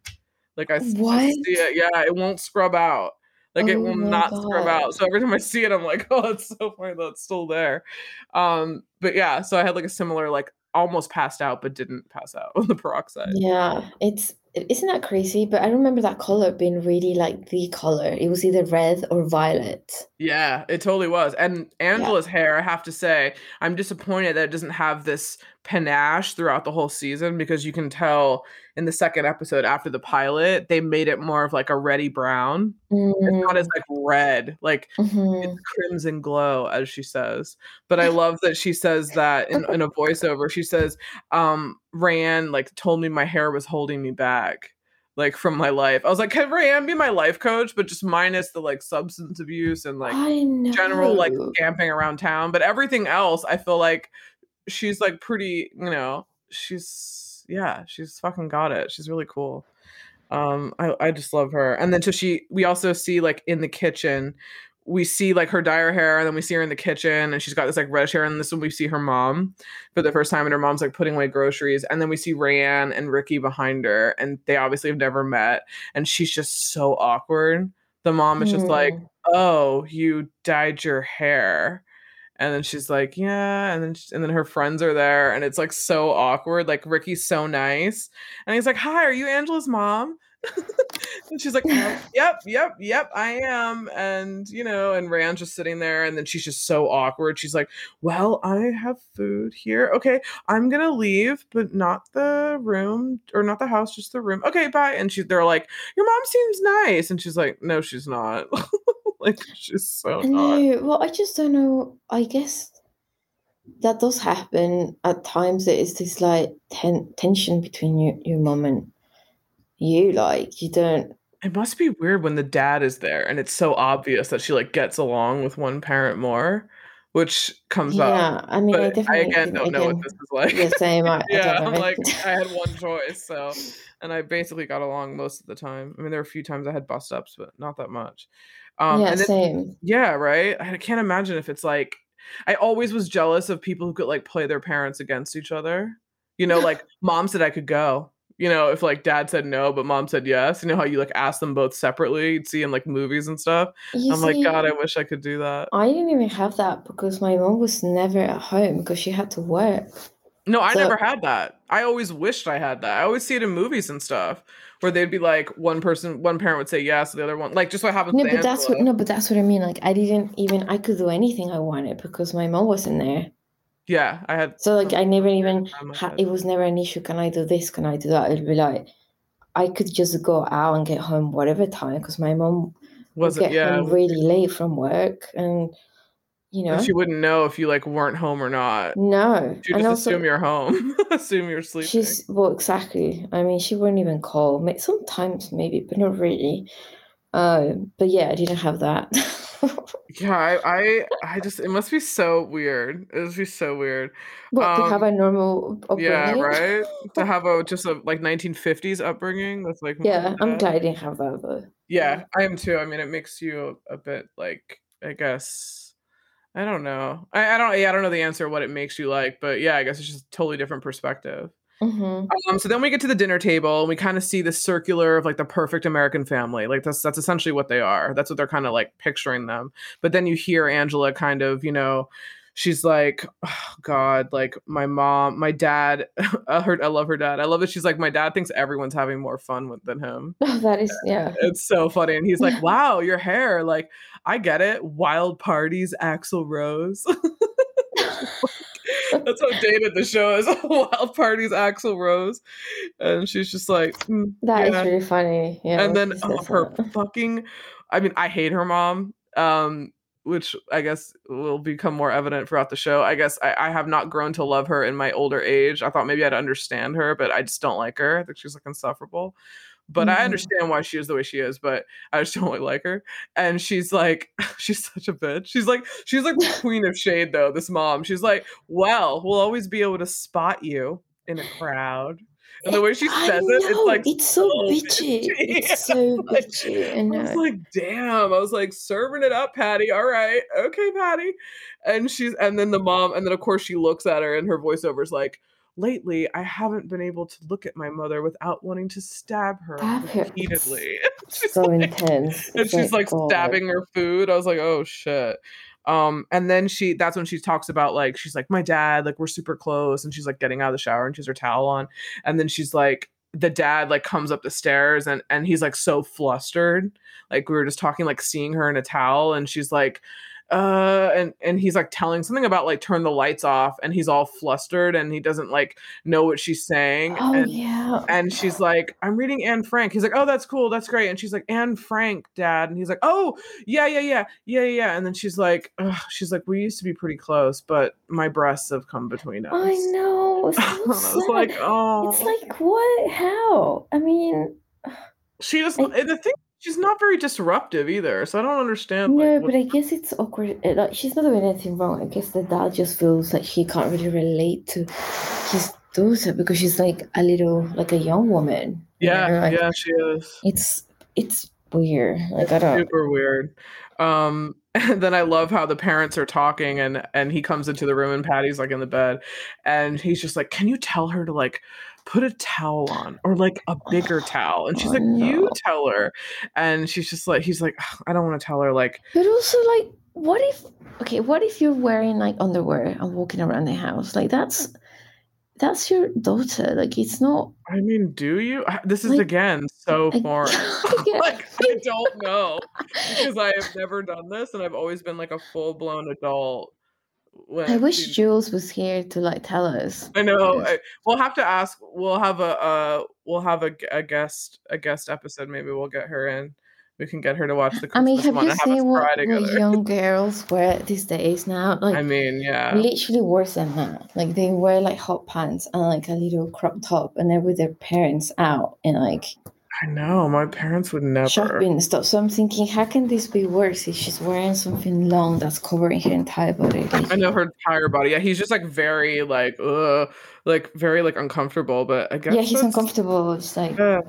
Like I What? see it. Yeah, it won't scrub out. Like it Oh will my not scrub out. So every time I see it, I'm like, <laughs> oh, it's so funny that's still there. Um, but yeah, so I had like a similar, like almost passed out, but didn't pass out <laughs> on the peroxide. Yeah, it's isn't that crazy? But I remember that color being really like the color. It was either red or violet. Yeah, it totally was. And Angela's hair, I have to say, I'm disappointed that it doesn't have this panache throughout the whole season because you can tell in the second episode after the pilot, they made it more of like a reddy brown. It's not as like red, like Mhm. it's crimson glow, as she says. But I love that she says that in, in a voiceover. She says, um, Rand like told me my hair was holding me back. Like from my life. I was like, can Rand be my life coach, but just minus the like substance abuse and like general like camping around town. But everything else, I feel like she's like pretty, you know, she's yeah, she's fucking got it. She's really cool. Um, I, I just love her. And then so she we also see like in the kitchen, we see like her dye her hair, and then we see her in the kitchen, and she's got this like reddish hair, and this one we see her mom for the first time, and her mom's like putting away groceries, and then we see Rayanne and Rickie behind her, and they obviously have never met, and she's just so awkward. The mom is just like, Mm. oh, you dyed your hair. And then she's like, yeah. And then, sh- and then her friends are there. And it's like so awkward. Like Rickie's so nice. And he's like, hi, are you Angela's mom? <laughs> and she's like, "Um, "Yep, yep, yep, I am." And you know, and Rand's just sitting there, and then she's just so awkward. She's like, "Well, I have food here. Okay, I'm gonna leave, but not the room or not the house, just the room. Okay, bye." And she, they're like, "Your mom seems nice," and she's like, "No, she's not. <laughs> like, she's so not." No, well, I just don't know. I guess that does happen at times. There is this like ten- tension between your, your mom and you. Like, you don't. It must be weird when the dad is there and it's so obvious that she like gets along with one parent more, which comes up. Yeah, I mean, I But I definitely again don't know what this is like. yeah, same. I, I <laughs> yeah, don't I'm like I had <laughs> one choice, so and I basically got along most of the time. I mean, there were a few times I had bust ups, but not that much. Um, yeah, then same. yeah, right. I can't imagine if it's like I always was jealous of people who could like play their parents against each other. You know, like mom said I could go. You know, if like dad said no, but mom said yes. You know how you like ask them both separately? You'd see in like movies and stuff. You I'm like, God, I wish I could do that. I didn't even have that because my mom was never at home because she had to work. No, I So never had that. I always wished I had that. I always see it in movies and stuff where they'd be like one person, one parent would say yes, the other one like just what happens no, to but that's what no, but that's what I mean. Like I didn't even I could do anything I wanted because my mom wasn't there. Yeah, I had So like I never even ha- it was never an issue. Can I do this? Can I do that? It'd be like I could just go out and get home whatever time because my mom Wasn't get yeah, home really late from work and you and she wouldn't know if you like weren't home or not. no She'd just also assume you're home, <laughs> assume you're sleeping. she's well exactly i mean she wouldn't even call sometimes maybe but not really uh, but yeah i didn't have that <laughs> Yeah, I, I, I just it must be so weird. It must be so weird. what to have Um, a normal upbringing? yeah, right. To <laughs> have a just a like 1950s upbringing. That's like yeah i'm glad i didn't have that though Yeah, I am too. I mean, it makes you a, a bit like I guess I don't know. I, I don't. Yeah, I don't know the answer what it makes you like, but yeah, I guess it's just a totally different perspective. Hmm Um, so then we get to the dinner table and we kind of see the circular of like the perfect American family. Like that's that's essentially what they are. That's what they're kind of like picturing them. But then you hear Angela kind of, you know, she's like, oh, God, like my mom, my dad. <laughs> I heard, I love her dad. I love that she's like, my dad thinks everyone's having more fun with, than him. <laughs> oh, that is yeah It's so funny. And he's like, <laughs> wow, your hair, like, I get it. Wild parties, Axl Rose. That's how dated the show is. <laughs> Wild parties, Axl Rose. And she's just like, "Mm, That is yeah. really funny yeah And then oh, her that. <laughs> fucking, I mean, I hate her mom. Um, which I guess will become more evident throughout the show. I guess I, I have not grown to love her in my older age. I thought maybe I'd understand her, but I just don't like her. I think she's like insufferable. But I Mhm. understand why she is the way she is, but I just don't really like her. And she's like, <laughs> she's such a bitch. She's like, she's like the <laughs> queen of shade, though. This mom, she's like, well, we'll always be able to spot you in a crowd. And the way she I says it, it's like it's so so bitchy. bitchy. It's <laughs> so Like, bitchy. I I was like, damn. I was like, serving it up, Patty. All right. Okay, Patty. And she's, and then the mom, and then of course she looks at her and her voiceover's like, lately I haven't been able to look at my mother without wanting to stab her Stab her. Repeatedly. she's <laughs> so like, intense. and It's she's like God. stabbing her food. I was like, oh shit. Um, and then she that's when she talks about like she's like, my dad, like we're super close, and she's like getting out of the shower and she's her towel on, and then she's like, the dad like comes up the stairs and and he's like so flustered. Like we were just talking, like seeing her in a towel, and she's like, uh and and he's like telling something about like turn the lights off and he's all flustered and he doesn't like know what she's saying Oh and yeah. and she's like, I'm reading Anne Frank. He's like, Oh, that's cool. That's great. And she's like, Anne Frank, dad. And he's like, Oh, yeah, yeah, yeah, yeah, yeah. And then she's like, Ugh. She's like, We used to be pretty close, but my breasts have come between us. I know. <laughs> So I was like, Oh, It's like what? How? I mean, she just, I- the thing, she's not very disruptive either. So I don't understand. no, like, but I guess it's awkward. Like she's not doing anything wrong. I guess the dad just feels like he can't really relate to his daughter because she's like a little like a young woman. you yeah, know, like, yeah, she is. It's it's weird. Like I don't. super weird. Um, and <laughs> then I love how the parents are talking, and and he comes into the room, and Patty's like in the bed, and he's just like, "Can you tell her to like put a towel on or like a bigger <sighs> towel?" And she's Oh, like, "You tell her," and she's just like, he's like, "I don't want to tell her." Like, But also, like, what if? Okay, what if you're wearing like underwear and walking around the house? Like that's that's your daughter. Like it's not. I mean, do you? This is like, again so <laughs> foreign. <laughs> like I don't know <laughs> because I have never done this, and I've always been like a full blown adult. I wish Jules was here to like tell us. I know. I, we'll have to ask. We'll have a uh, we'll have a, a guest a guest episode. Maybe we'll get her in we can get her to watch the Christmas I mean, have you seen what, what, young <laughs> girls wear these days now? Like, I mean, yeah, literally worse than that. Like, they wear like hot pants and like a little crop top, and they're with their parents out and like. I know my parents would never shopping stuff. So I'm thinking, how can this be worse if she's wearing something long that's covering her entire body? Like, I know her entire body. Yeah, he's just like very like, uh, like very like uncomfortable. But I guess yeah, he's uncomfortable. It's like. Uh,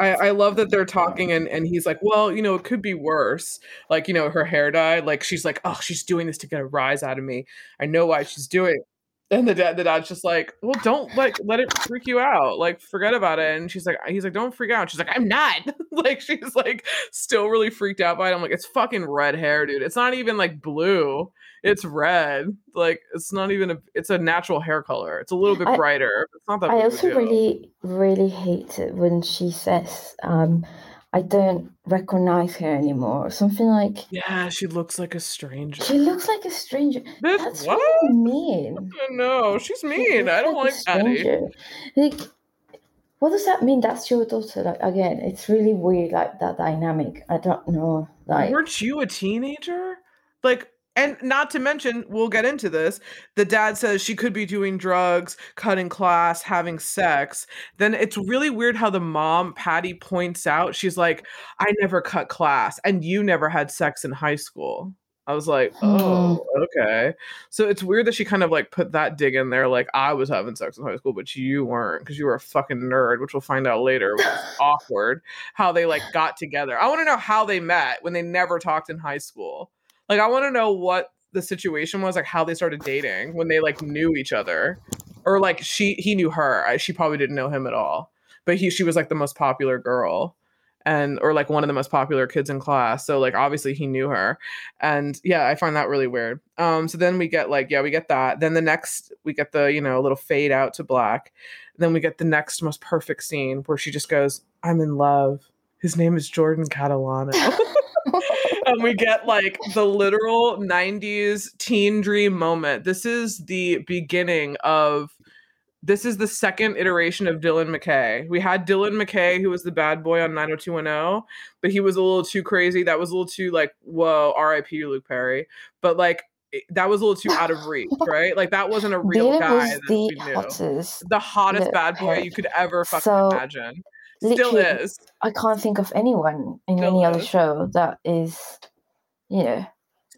I, I love that they're talking and, and he's like, well, you know, it could be worse. Like, you know, her hair dyed. Like she's like, oh, she's doing this to get a rise out of me. I know why she's doing it. And the dad, the dad's just like, well, don't like let it freak you out. Like, forget about it. And she's like, he's like, don't freak out. She's like, I'm not. <laughs> like, she's like, still really freaked out by it. I'm like, it's fucking red hair, dude. It's not even like blue it's red. Like it's not even a. It's a natural hair color. It's a little bit I, brighter. It's not that. I also really, really hate it when she says, um, "I don't recognize her anymore," or something like. Yeah, she looks like a stranger. She looks like a stranger. This, That's what? Really mean. No, she's mean. I don't like, like Like, what does that mean? That's your daughter. Like again, it's really weird. Like that dynamic. I don't know. Like, weren't you a teenager? Like and not to mention, we'll get into this. The dad says she could be doing drugs, cutting class, having sex. Then it's really weird how the mom, Patty, points out she's like, I never cut class, and you never had sex in high school. I was like, oh, hmm. okay. So it's weird that she kind of like put that dig in there, like I was having sex in high school, but you weren't because you were a fucking nerd, which we'll find out later. <sighs> Awkward how they like got together. I want to know how they met when they never talked in high school. Like I want to know what the situation was, like how they started dating when they like knew each other, or like she he knew her. I, she probably didn't know him at all, but he she was like the most popular girl and or like one of the most popular kids in class. So like obviously he knew her. And yeah i find that really weird. Um so then we get like yeah we get that. Then the next we get the you know a little fade out to black. Then we get the next most perfect scene where she just goes i'm in love. His name is jordan catalano <laughs> <laughs> and we get like the literal 90s teen dream moment. This is the beginning of this is the second iteration of Dylan McKay. We had Dylan McKay, who was the bad boy on 90210, but he was a little too crazy. That was a little too like, whoa, RIP Luke Perry. But like that was a little too out of reach, <laughs> right? Like that wasn't a real guy that we knew. Hottest the hottest bad boy you could ever fucking so, imagine. Still is. I can't think of anyone in Still any is. other show that is, you know,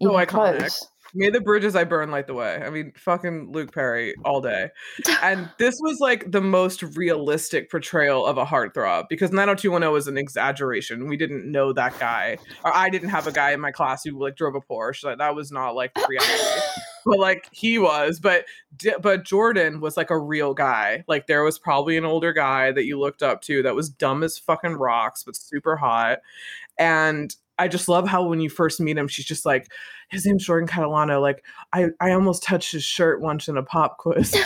so even iconic. close. May the bridges I burn light the way. I mean, fucking Luke Perry all day. And <laughs> this was like the most realistic portrayal of a heartthrob because 90210 was an exaggeration. We didn't know that guy. Or I didn't have a guy in my class who like drove a Porsche. Like, that was not like reality. <laughs> but like he was, but but Jordan was like a real guy. Like there was probably an older guy that you looked up to that was dumb as fucking rocks but super hot. And I just love how when you first meet him, she's just like, his name's Jordan Catalano. Like, I, I almost touched his shirt once in a pop quiz. <laughs>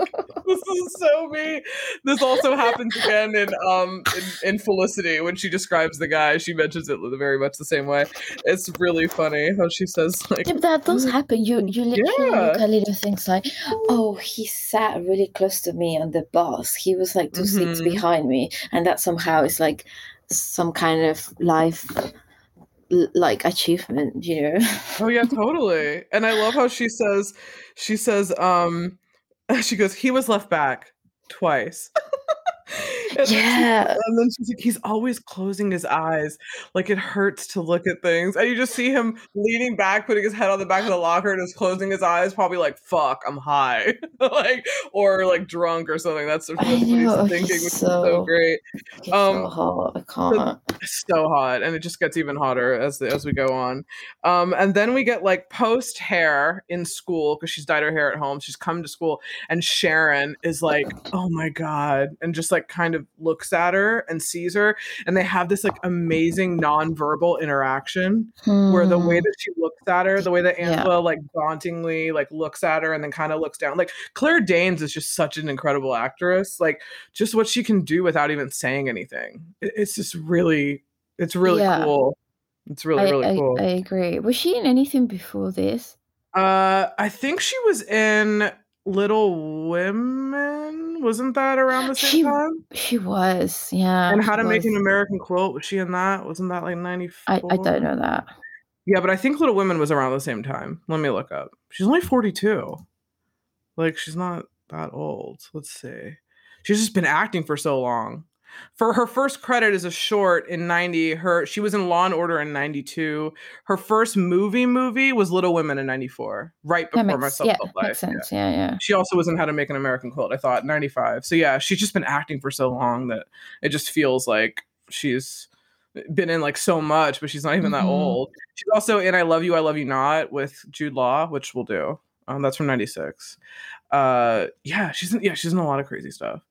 <laughs> this is so me. This also happens again in um in, in, Felicity when she describes the guy. She mentions it very much the same way. It's really funny how she says like yeah, that does mm, happen. You you literally yeah. look at little things like, oh, he sat really close to me on the bus. He was like 2 mm-hmm. seats behind me, and that somehow is like some kind of life like achievement you know? Oh yeah <laughs> totally. And i love how she says she says um <laughs> she goes he was left back twice <laughs> <laughs> and yeah. Then and then she's like, he's always closing his eyes. Like it hurts to look at things. And you just see him leaning back, putting his head on the back of the locker and just closing his eyes, probably like, fuck, I'm high. <laughs> like, or like drunk or something. That's, what he's thinking, which so, is so great. Um, so I can't. so hot and it just gets even hotter as the, as we go on um and then we get like post hair in school because she's dyed her hair at home she's come to school and sharon is like oh my god and just like kind of looks at her and sees her and they have this like amazing non-verbal interaction hmm. where the way hmm. that she looks at her the way that angela yeah. like dauntingly like looks at her and then kind of looks down like claire danes is just such an incredible actress like just what she can do without even saying anything it's just really it's really yeah. cool. It's really I, really I, cool. I agree. Was she in anything before this? Uh, I think she was in Little Women. Wasn't that around the same she, time? She was, yeah. And How to was. Make an American Quilt. Was she in that? Wasn't that like ninety? I, I don't know that. Yeah, but I think Little Women was around the same time. Let me look up. She's only forty two. Like she's not that old. Let's see. She's just been acting for so long for her first credit as a short in 90 her she was in law and order in 92 her first movie movie was little women in 94 right before makes, my yeah, life makes sense. Yeah. yeah yeah she also was in how to make an american quilt i thought 95 so yeah she's just been acting for so long that it just feels like she's been in like so much but she's not even mm-hmm. that old she's also in i love you i love you not with jude law which we'll do um, that's from 96 uh yeah she's in, yeah she's in a lot of crazy stuff.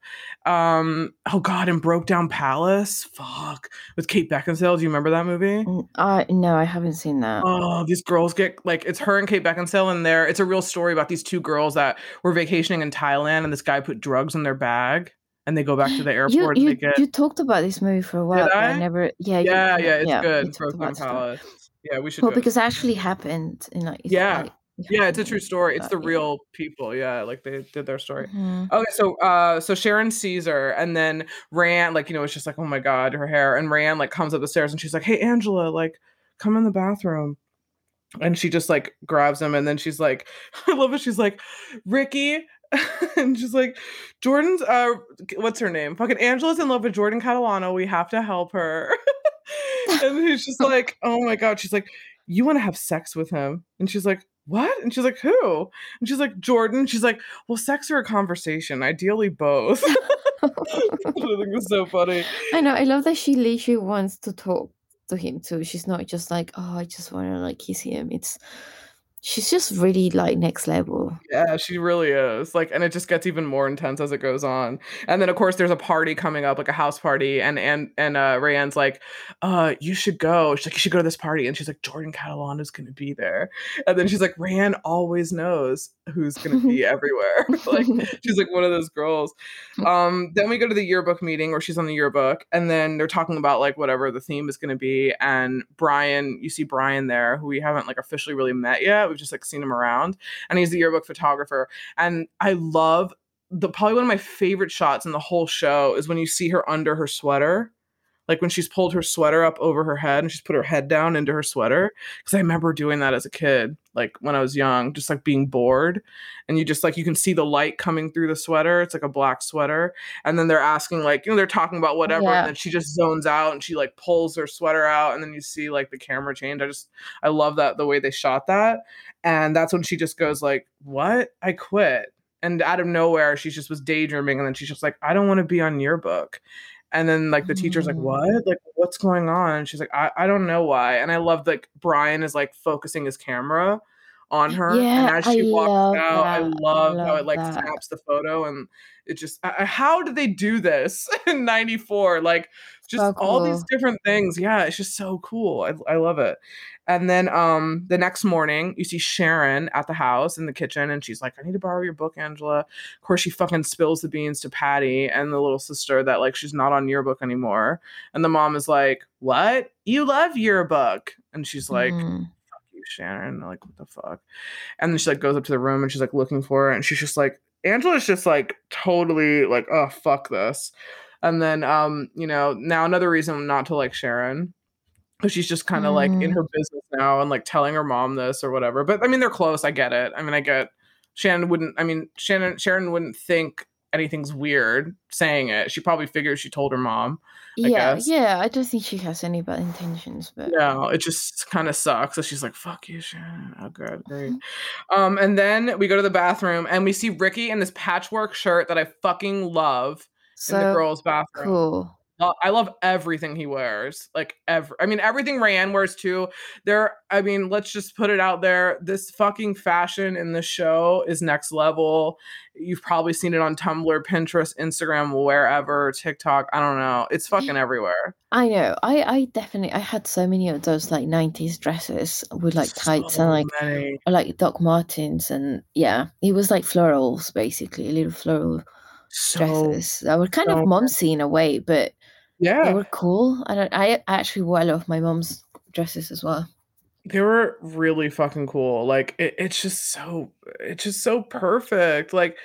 Um oh god and brokedown palace? Fuck. With kate beckinsale do you remember that movie? Uh no i haven't seen that. Oh these girls get like it's her and kate beckinsale in there. It's a real story about these two girls that were vacationing in thailand and this guy put drugs in their bag and they go back to the <gasps> airport you, you, get... you talked about this movie for a while Did I? I? never yeah yeah yeah it's yeah, good. brokedown palace. Yeah we should well because it actually happened in like yeah. like, yeah, it's a true story. It's the real people. Yeah, like they did their story. Mm-hmm. Okay, so uh so Sharon sees her and then Ran like, you know, it's just like, oh my god, her hair. And Ran like comes up the stairs and she's like, Hey Angela, like come in the bathroom. And she just like grabs him and then she's like, <laughs> I love it. She's like, Rickie. <laughs> and she's like, Jordan's uh what's her name? Fucking Angela's in love with Jordan Catalano. We have to help her. <laughs> and he's just like, oh my god. She's like, you want to have sex with him? And she's like, what? And she's like, who? And she's like, Jordan. She's like, well, sex or a conversation, ideally both. I think it's so funny. I know. I love that she literally wants to talk to him too. She's not just like, oh, I just want to like kiss him. It's she's just really like next level. Yeah, she really is. Like, and it just gets even more intense as it goes on. And then of course there's a party coming up, like a house party, and and and uh Rayanne's like, uh, you should go. She's like, you should go to this party. And she's like, Jordan Catalano's gonna be there. And then she's like, Rayanne always knows who's gonna <laughs> be everywhere. <laughs> like she's like one of those girls. Um, then we go to the yearbook meeting where she's on the yearbook, and then they're talking about like whatever the theme is gonna be. And Brian, you see Brian there, who we haven't like officially really met yet We've just like seen him around, and he's the yearbook photographer. And I love the probably one of my favorite shots in the whole show is when you see her under her sweater like when she's pulled her sweater up over her head and she's put her head down into her sweater because i remember doing that as a kid like when i was young just like being bored and you just like you can see the light coming through the sweater it's like a black sweater and then they're asking like you know they're talking about whatever yeah. and then she just zones out and she like pulls her sweater out and then you see like the camera change i just i love that the way they shot that and that's when she just goes like what i quit and out of nowhere she just was daydreaming and then she's just like i don't want to be on yearbook and then like the teacher's like, mm. What? Like, what's going on? And she's like, I, I don't know why. And I love like Brian is like focusing his camera on her. Yeah, and as she I walks out, I love, I love, how it like that. snaps the photo and it just I, how did they do this <laughs> in 94? Like just cool. all these different things. Yeah, it's just so cool. I, I love it. And then um the next morning, you see Sharon at the house in the kitchen, and she's like, I need to borrow your book, Angela. Of course, she fucking spills the beans to Patty and the little sister that like she's not on yearbook anymore. And the mom is like, What? You love yearbook. And she's like, mm. Fuck you, Sharon. Like, what the fuck? And then she like goes up to the room and she's like looking for her, and she's just like, Angela's just like totally like, oh fuck this. And then um, you know, now another reason not to like Sharon because she's just kind of mm. like in mm. her business now and like telling her mom this or whatever. But I mean, they're close. I get it. I mean, I get Shannon wouldn't. I mean, Shannon Sharon wouldn't think anything's weird saying it. She probably figures she told her mom. I yeah, guess. yeah. I don't think she has any bad intentions, but no, it just kind of sucks. So she's like, "Fuck you, Shannon." Oh god, great. um, and then we go to the bathroom and we see Rickie in this patchwork shirt that I fucking love so in the girls' bathroom. Cool. I love everything he wears. Like ever. I mean, everything Rayanne wears too. There. I mean, let's just put it out there. This fucking fashion in the show is next level. You've probably seen it on Tumblr, Pinterest, Instagram, wherever, TikTok. I don't know. It's fucking <gasps> everywhere. I know. I I definitely I had so many of those like '90s dresses with like tights So and like many. like Doc Martens and yeah, it was like florals basically, a little floral So dresses. That were kind so of momsy in a way, but yeah, they were cool. I don't. I actually wore a lot of my mom's dresses as well. they were really fucking cool like it, it's just so it's just so perfect like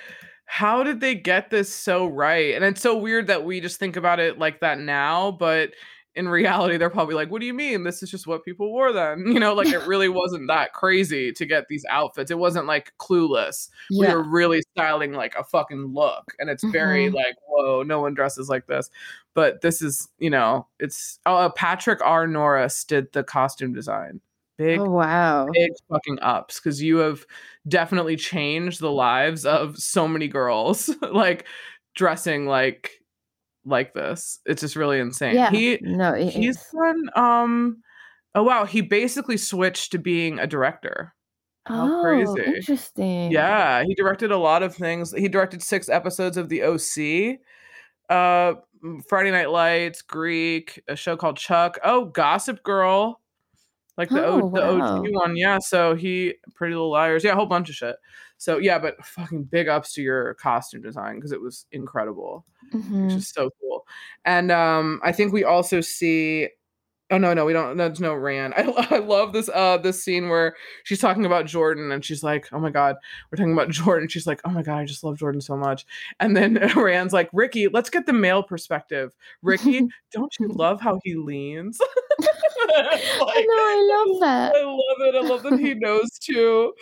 how did they get this so right and it's so weird that we just think about it like that now but in reality they're probably like what do you mean? This is just what people wore then. <laughs> You know like it <laughs> really wasn't that crazy to get these outfits. It wasn't like clueless. We Yeah. were really styling like a fucking look and it's very Mhm. like whoa no one dresses like this. But this is you know it's uh, patrick r. Norris did the costume design. Big Oh wow. big fucking ups because you have definitely changed the lives of so many girls <laughs> like dressing like like this it's just really insane Yeah. he No, it he's done um oh wow he basically switched to being a director how Oh, crazy interesting. yeah he directed a lot of things he directed six episodes of the oc uh friday night lights greek a show called chuck oh gossip girl like the, Oh o, the wow. OG one, yeah. So he, Pretty Little Liars, yeah, a whole bunch of shit. So yeah, but fucking big ups to your costume design because it was incredible. It's hmm just so cool. And um, I think we also see. Oh no, no, we don't. There's no Rayanne. <laughs> I, I love this uh this scene where she's talking about Jordan and she's like, "Oh my god, we're talking about <laughs> Jordan." She's like, "Oh my god, I just love Jordan so much." And then <laughs> Rayanne's like, "Rickie, let's get the male perspective. Rickie, don't you love how he leans?" <laughs> I like, know. I love <laughs> that. I love it. I love that he knows too.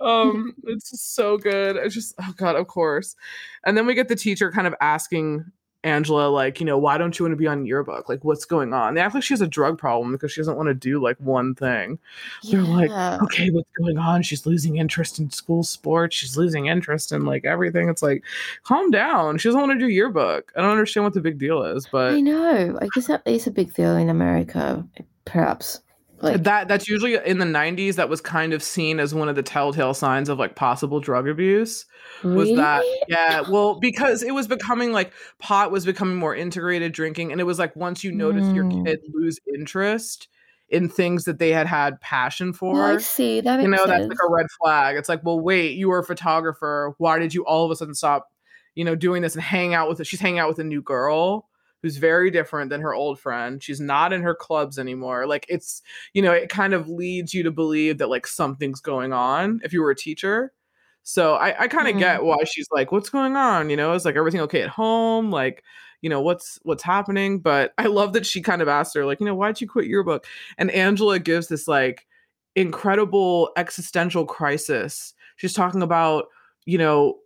Um, <laughs> it's just so good. It's just oh god, of course. And then we get the teacher kind of asking Angela, like, you know, why don't you want to be on yearbook? Like, what's going on? They act like she has a drug problem because she doesn't want to do like one thing. They're like, okay, what's going on? She's losing interest in school sports. She's losing interest in like everything. It's like, calm down. She doesn't want to do yearbook. I don't understand what the big deal is, but I know. I guess that is a big deal in America, perhaps. Like, that that's usually in the 90s that was kind of seen as one of the telltale signs of like possible drug abuse was really? that yeah well because it was becoming like pot was becoming more integrated drinking and it was like once you notice your Mm. kid lose interest in things that they had had passion for Oh, I see. That you know that's like a red flag it's like well wait you were a photographer why did you all of a sudden stop you know doing this and hang out with she's hanging out with a new girl who's very different than her old friend. She's not in her clubs anymore. Like it's you know it kind of leads you to believe that like something's going on if you were a teacher. So i i kind of Mhm. get why she's like what's going on? You know is like everything okay at home? Like you know what's what's happening? But i love that she kind of asked her like you know why'd you quit your book? And angela gives this like incredible existential crisis. She's talking about, you know,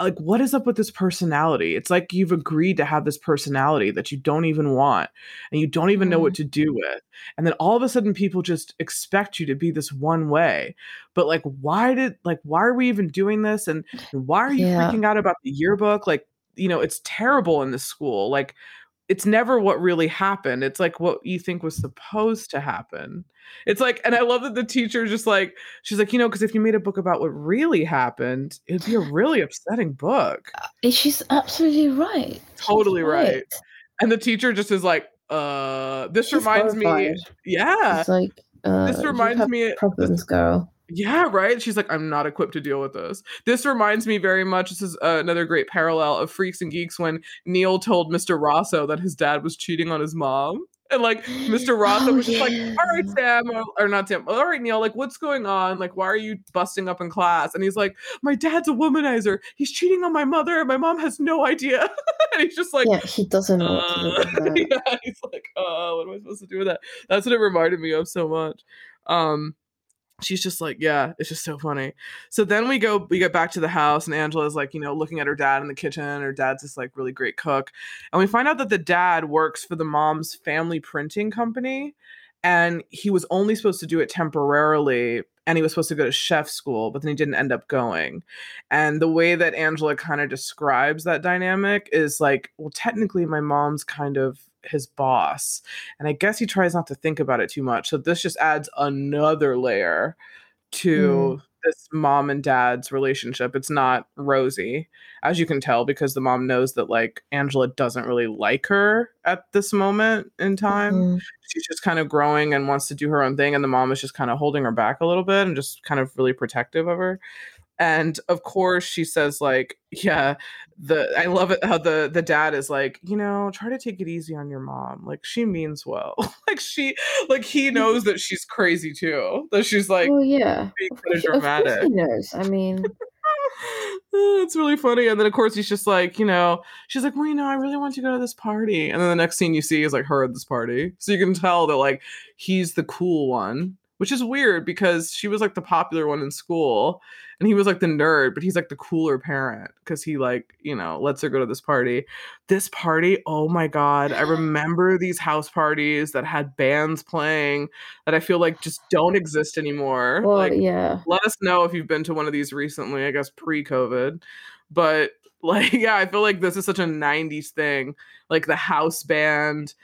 like what is up with this personality? It's like you've agreed to have this personality that you don't even want and you don't even know what mm-hmm. to do with. And then all of a sudden people just expect you to be this one way. But like why did like why are we even doing this and why are you Yeah. freaking out about the yearbook? Like, you know, it's terrible in this school. Like it's never what really happened. It's like what you think was supposed to happen. It's like, and I love that the teacher just like, she's like, you know, because if you made a book about what really happened, it'd be a really upsetting book. Eh, She's absolutely right. Totally right. And the teacher just is like, uh, this She's reminds me, yeah, It's like, uh, this reminds me, problems, girl. Yeah, right. She's like, I'm not equipped to deal with this. This reminds me very much. This is uh, another great parallel of Freaks and Geeks when Neil told Mr. Rosso that his dad was cheating on his mom. And like Mr. Rosso Oh, was just like, all right. Sam, or, or not Sam, all right, Neil, like, what's going on? Like, why are you busting up in class? And he's like, my dad's a womanizer. He's cheating on my mother, and my mom has no idea. <laughs> and he's just like, yeah, he doesn't know do uh, <laughs> that. yeah, he's like, oh, what am I supposed to do with that? That's what it reminded me of so much. Um, she's just like, yeah, it's just so funny. So then we go, we get back to the house, and Angela's like, you know, looking at her dad in the kitchen. Her dad's this like really great cook, and we find out that the dad works for the mom's family printing company. And he was only supposed to do it temporarily and he was supposed to go to chef school but then he didn't end up going. And the way that angela kind of describes that dynamic is like well technically my mom's kind of his boss and i guess he tries not to think about it too much so this just adds another layer to mm this mom and dad's relationship. It's not rosy, as you can tell, because the mom knows that like Angela doesn't really like her at this moment in time. Mm-hmm. She's just kind of growing and wants to do her own thing, and the mom is just kind of holding her back a little bit and just kind of really protective of her and of course she says like yeah the i love it how the the dad is like you know try to take it easy on your mom. Like she means well. <laughs> Like she like he mm-hmm. knows that she's crazy too that she's like oh yeah. being kind of dramatic. of he knows i mean <laughs> oh, it's really funny. And then of course he's just like you know she's like well you know i really want to go to this party. And then the next scene you see is like her at this party. So you can tell that like he's the cool one which is weird because she was like the popular one in school and he was like the nerd but he's like the cooler parent because he like you know lets her go to this party. This party oh my god i <gasps> remember these house parties that had bands playing that i feel like just don't exist anymore well, like yeah. let us know if you've been to one of these recently i guess pre-covid but <laughs> like yeah i feel like this is such a 90s thing like the house band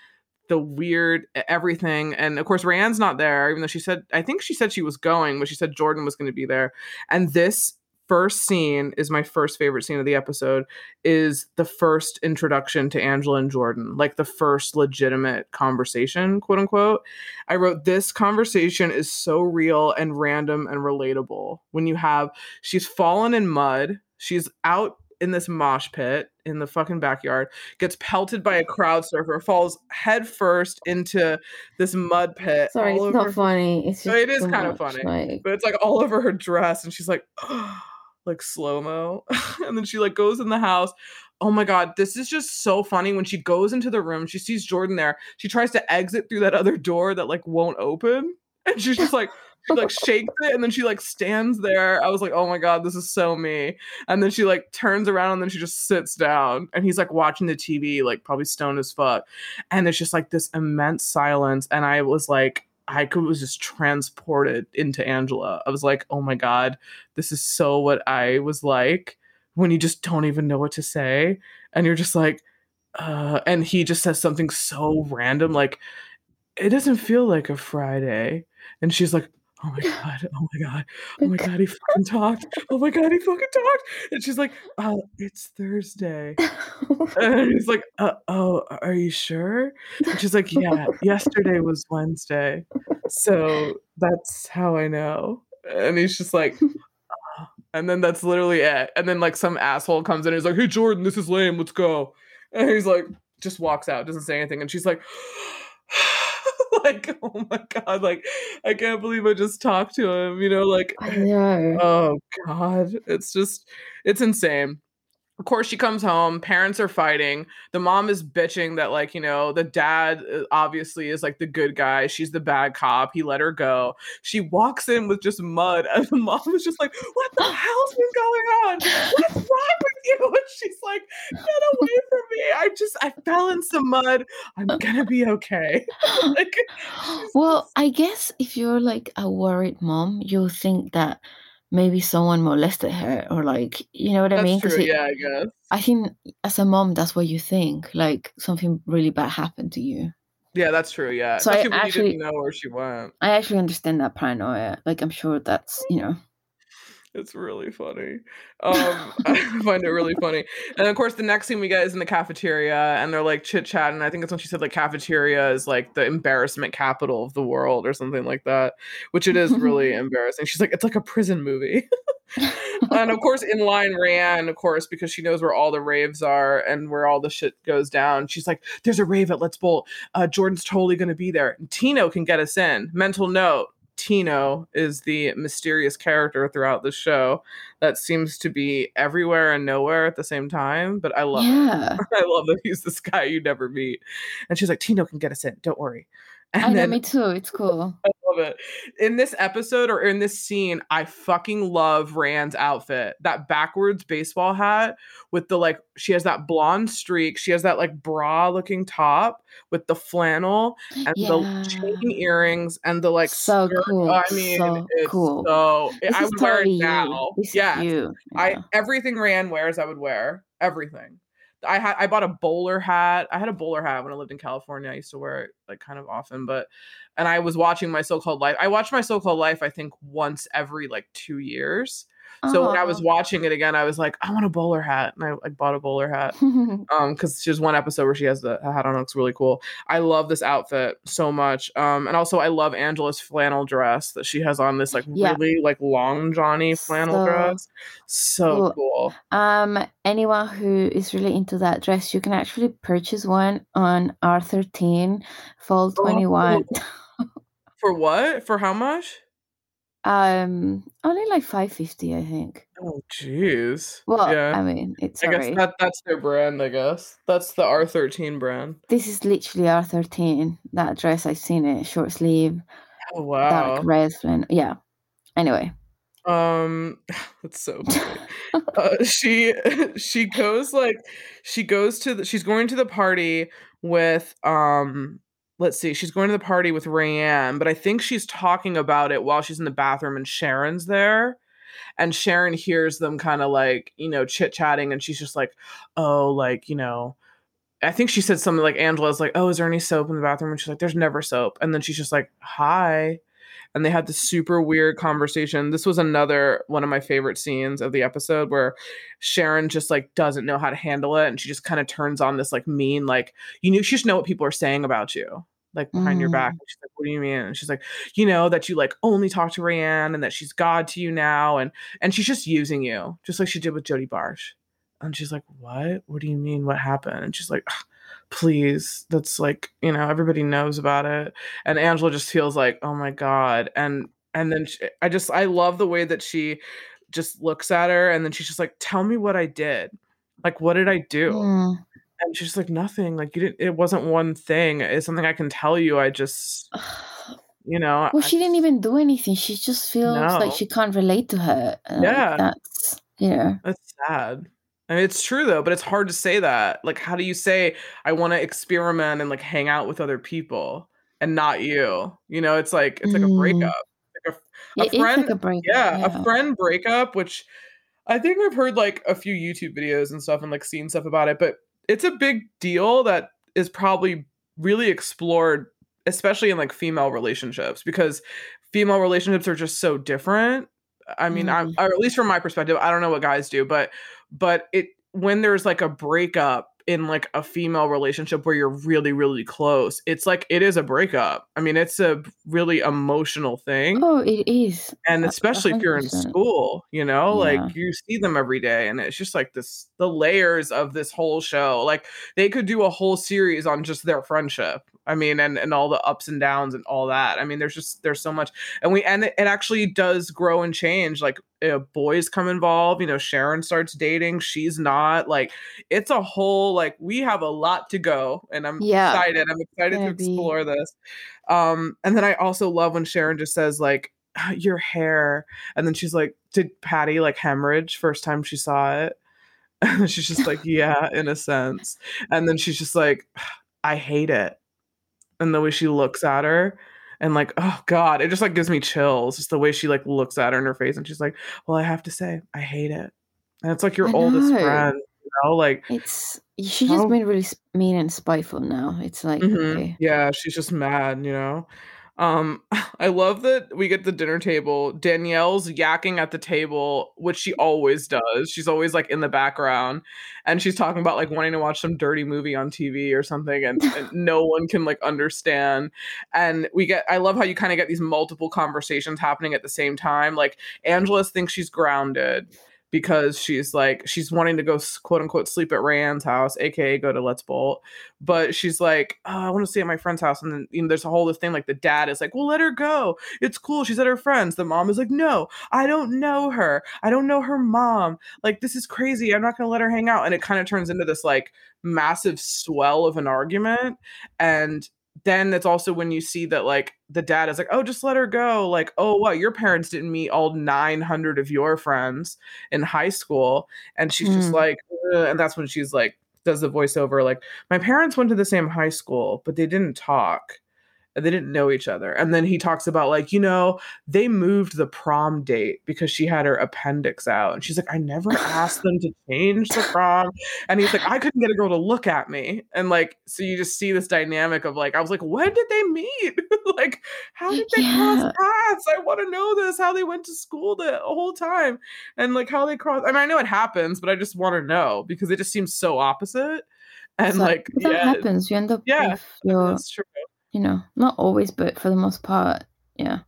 the weird everything. And of course, Rayanne's not there, even though she said, I think she said she was going, but she said Jordan was going to be there. And this first scene is my first favorite scene of the episode is the first introduction to Angela and Jordan, like the first legitimate conversation, quote unquote. I wrote this conversation is so real and random and relatable. When you have she's fallen in mud, she's out in this mosh pit in the fucking backyard, gets pelted by a crowd surfer, falls head first into this mud pit. Sorry, it's not funny. It's it is kind of funny, like... but it's like all over her dress, and she's like, oh, <gasps> like slow mo, <laughs> and then she like goes in the house. Oh my god, this is just so funny. When she goes into the room, she sees Jordan there. She tries to exit through that other door that like won't open, and she's just like she like shakes it and then she like stands there. I was like, oh my god, this is so me. And then she like turns around and then she just sits down and he's like watching the TV, like probably stoned as fuck. And it's just like this immense silence. And I was like, I was just transported into Angela. I was like, oh my god, this is so what I was like when you just don't even know what to say, and you're just like, uh, and he just says something so random, like, it doesn't feel like a Friday, and she's like, oh my god, oh my god, oh my god, he <laughs> fucking talked. Oh my god, he fucking talked. And she's like, oh, it's Thursday. and he's like, uh, oh, are you sure? And she's like, yeah, yesterday was Wednesday. So that's how I know. And he's just like, oh. and then that's literally it. And then like some asshole comes in and he's like, hey Jordan, this is lame, let's go. And he's like, just walks out, doesn't say anything. And she's like, like, <laughs> oh my god, like I can't believe I just talked to him, you know, like I know. Oh god, it's just it's insane of course she comes home parents are fighting the mom is bitching that like you know the dad uh, obviously is like the good guy she's the bad cop he let her go. She walks in with just mud <laughs> and the mom is just like what the hell's been going on? What's wrong with you? <laughs> And she's like get away from me. I just i fell in some mud. I'm gonna be okay. <laughs> Like <gasps> well i guess if you're like a worried mom you'll think that maybe someone molested her or like you know what That's I mean? True, it, yeah, I guess. I think as a mom, that's what you think. Like something really bad happened to you. Yeah, that's true. Yeah. So Especially I actually know where she went. I actually understand that paranoia. Like I'm sure that's you know it's really funny. Um, <laughs> I find it really funny. And of course, the next scene we get is in the cafeteria, and they're like chit chatting. I think it's when she said like cafeteria is like the embarrassment capital of the world or something like that, which it is really <laughs> embarrassing. She's like, it's like a prison movie. <laughs> and of course, in line Rayanne, of course, because she knows where all the raves are and where all the shit goes down. She's like, "There's a rave at Let's Bolt. Uh, Jordan's totally going to be there. Tino can get us in." Mental note: Tino is the mysterious character throughout the show that seems to be everywhere and nowhere at the same time. But I love yeah. <laughs> I love that he's this guy you never meet. And she's like, Tino can get us in, don't worry. <laughs> And I know, me too. It's cool. I love it. In this episode or in this scene, I fucking love Rayanne's outfit. That backwards baseball hat with the like, she has that blonde streak. She has that like bra looking top with the flannel <gasps> and Yeah. the chain earrings and the like. So skirt. cool. I mean, so it's cool. so. I would wear it now. Yeah, you. I Yeah. everything Rayanne wears, I would wear everything. I had I bought a bowler hat. I had a bowler hat when I lived in California. I used to wear it like kind of often, but and I was watching my so-called life. I watched my so-called life I think once every like 2 years. So when I was watching it again, I was like, I want a bowler hat, and I like bought a bowler hat. <laughs> Um, because she's one episode where she has the hat on. It looks really cool. I love this outfit so much. Um, and also I love Angela's flannel dress that she has on. This like Yeah. really like long Johnny flannel So dress. So cool. cool. Um, anyone who is really into that dress, you can actually purchase one on R13 Fall Oh. 21. For what? For how much? Um, only like 550, I think. Oh, jeez. Well, yeah. I mean, it's I guess that that's their brand. I guess that's the R13 brand. This is literally R13. That dress, I've seen it, short sleeve, Oh wow. dark red flannel. Yeah. Anyway. Um, <sighs> that's so <laughs> uh, she <laughs> she goes like she goes to the she's going to the party with um let's see she's going to the party with Rayanne but I think she's talking about it while she's in the bathroom and Sharon's there and Sharon hears them kind of like you know chit chatting and she's just like oh like you know I think she said something like Angela's like oh is there any soap in the bathroom? And she's like there's never soap and then she's just like hi and they had this super weird conversation. This was another one of my favorite scenes of the episode where Sharon just like doesn't know how to handle it and she just kind of turns on this like mean like you know she just know what people are saying about you like behind your back. Mm. And she's like, "What do you mean?" And she's like, "You know that you like only talk to Rayanne and that she's God to you now and and she's just using you just like she did with Jodie Barsh." And she's like, "What? What do you mean? What happened?" And she's like, "Ugh, "Please, that's like you know everybody knows about it." And Angela just feels like, "Oh my god!" And and then she, I just I love the way that she just looks at her and then she's just like, "Tell me what I did. Like, what did I do?" Mm. And she's like, "Nothing. Like, you didn't. It wasn't one thing. It's something I can tell you. I just, you know." Well, I she didn't even do anything. She just feels No. like she can't relate to her. and, like, Yeah. that's know. That's sad. I mean, it's true though, but it's hard to say that. Like, how do you say I want to experiment and like hang out with other people and not you? You know, it's like it's like a Mm. breakup. Like a, a friend, like a breakup. yeah, yeah. a friend breakup, which I think I've heard like a few YouTube videos and stuff and like seen stuff about it, but it's a big deal that is probably really explored, especially in like female relationships, because female relationships are just so different. I mean, I'm Mm. or at least from my perspective, I don't know what guys do, but but it when there's like a breakup in like a female relationship where you're really really close, it's like it is a breakup. I mean, it's a really emotional thing Oh, it is. and especially if you're in school you know Yeah. like you see them every day and it's just like this the layers of this whole show like they could do a whole series on just their friendship i mean and and all the ups and downs and all that i mean there's just there's so much and we and it, it actually does grow and change like uh, boys come involved you know sharon starts dating she's not like it's a whole like we have a lot to go and i'm Yeah. excited i'm excited to Gonna explore this. Um and then i also love when sharon just says like "Ah, your hair and then she's like did patty like hemorrhage first time she saw it? And <laughs> she's just like <laughs> yeah in a sense. And then she's just like i hate it. And the way she looks at her and like oh god it just like gives me chills just the way she like looks at her in her face and she's like well i have to say i hate it and it's like your I oldest know. friend you know like It's she's just been really mean and spiteful now. It's like Mhm. okay. Yeah, she's just mad, you know. Um, <laughs> I love that we get the dinner table. Danielle's yakking at the table, which she always does. She's always like in the background, and she's talking about like wanting to watch some dirty movie on TV or something, and, <laughs> and no one can like understand. And we get, I love how you kind of get these multiple conversations happening at the same time. Like Angela thinks she's grounded because she's like she's wanting to go quote unquote sleep at Rayanne's house, aka go to Let's Bolt. But she's like, oh, I want to stay at my friend's house, and then you know, there's a whole this thing like the dad is like, well, let her go. It's cool. She's at her friends. The mom is like, no, I don't know her. I don't know her mom. Like this is crazy. I'm not gonna let her hang out. And it kind of turns into this like massive swell of an argument. And then it's also when you see that like the dad is like, oh, just let her go. Like, oh, what? Your parents didn't meet all 900 of your friends in high school. And she's mm. just like, Ugh. and that's when she's like, does the voiceover like, my parents went to the same high school, but they didn't talk they didn't know each other. And then he talks about like, you know, they moved the prom date because she had her appendix out. And she's like, I never <laughs> asked them to change the prom. And he's like, I couldn't get a girl to look at me. And like, so you just see this dynamic of like, I was like, when did they meet? <laughs> like, how did they yeah. cross paths? I want to know this, how they went to school the whole time and like how they cross. I mean, I know it happens, but I just want to know because it just seems so opposite. And so like, that yeah, happens. You end up yeah, your, that's true you know, not always, but for the most part, yeah.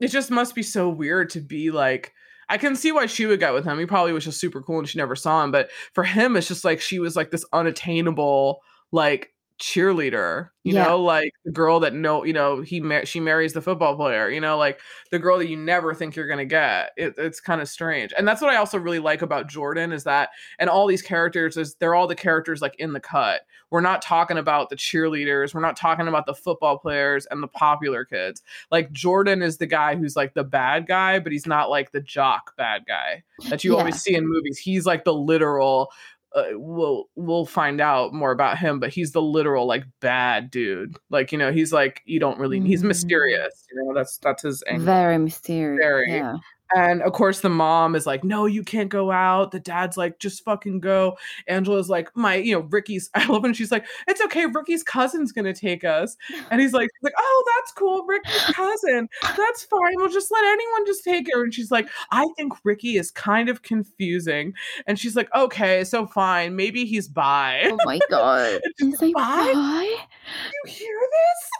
It just must be so weird to be like, I can see why she would get with him. He probably was just super cool and she never saw him. But for him, it's just like she was like this unattainable, like cheerleader you yeah. know like the girl that no you know he mar- she marries the football player you know like the girl that you never think you're gonna get it, it's kind of strange and that's what i also really like about jordan is that and all these characters is they're all the characters like in the cut we're not talking about the cheerleaders we're not talking about the football players and the popular kids like jordan is the guy who's like the bad guy but he's not like the jock bad guy that you yeah. always see in movies he's like the literal uh, we'll we'll find out more about him but he's the literal like bad dude like you know he's like you don't really he's mm. mysterious you know that's that's his angle. very mysterious very yeah. And of course, the mom is like, no, you can't go out. The dad's like, just fucking go. Angela's like, my, you know, Rickie's, <laughs> I love when she's like, it's okay. Rickie's cousin's going to take us. <laughs> And he's like, like, oh, that's cool. Rickie's cousin. That's fine. We'll just let anyone just take her. And she's like, I think Rickie is kind of confusing. And she's like, okay, so fine. Maybe he's bi. Oh my God. <laughs> he's like, bi? bi? You hear this?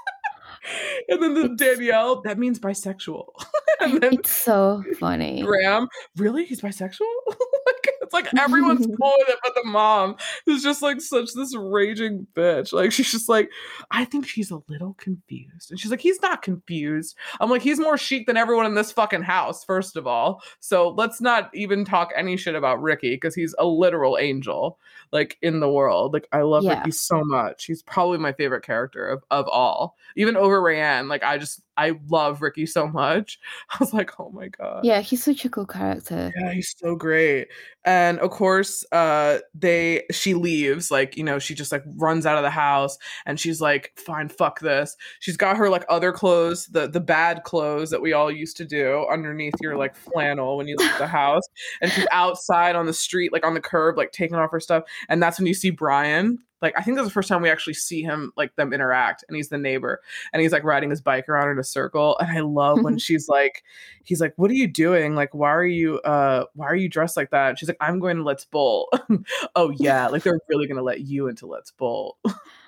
<laughs> and then the Danielle, that means bisexual. <laughs> and then it's so funny. Graham, really? He's bisexual? <laughs> like, it's like everyone's <laughs> cool with it, but the mom is just like such this raging bitch. Like she's just like, I think she's a little confused. And she's like, he's not confused. I'm like, he's more chic than everyone in this fucking house, first of all. So let's not even talk any shit about Rickie because he's a literal angel, like in the world. Like I love yeah. Rickie so much. He's probably my favorite character of, of all. Even over Rayanne. Like I just I love Rickie so much. <laughs> I was like, oh my god. Yeah, he's such a cool character. Yeah, he's so great. And of course, uh, they she leaves, like, you know, she just like runs out of the house and she's like, fine, fuck this. She's got her like other clothes, the the bad clothes that we all used to do underneath your like flannel when you leave the house. And she's <laughs> outside on the street, like on the curb, like taking off her stuff. And that's when you see Brian like I think that's the first time we actually see him like them interact and he's the neighbor and he's like riding his bike around in a circle and I love when she's like he's like what are you doing? Like why are you uh why are you dressed like that? And she's like I'm going to Let's Bolt <laughs> oh yeah like they're really going to let you into Let's Bolt <laughs>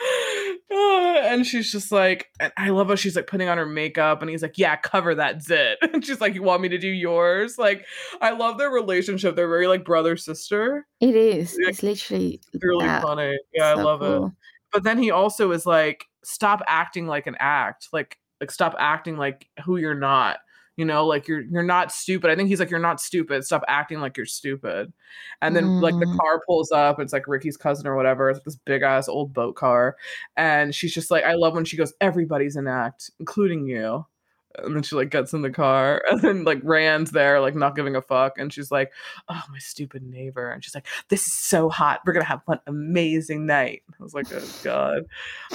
<laughs> and she's just like, and I love how she's like putting on her makeup, and he's like, "Yeah, cover that zit." <laughs> And she's like, "You want me to do yours?" Like, I love their relationship. They're very like brother sister. It is. It's literally it's really that. funny. Yeah, so I love cool. it. But then he also is like, "Stop acting like an act. Like, like stop acting like who you're not." You know like you're you're not stupid i think he's like you're not stupid stop acting like you're stupid and then mm. like the mm. car pulls up it's like rickie's cousin or whatever it's like this big ass old boat car and she's just like i love when she goes everybody's an act including you and then she like gets in the car <laughs> and then like Rayanne's there like not giving a fuck and she's like oh my stupid neighbor and she's like this is so hot we're gonna have one amazing night i was like oh god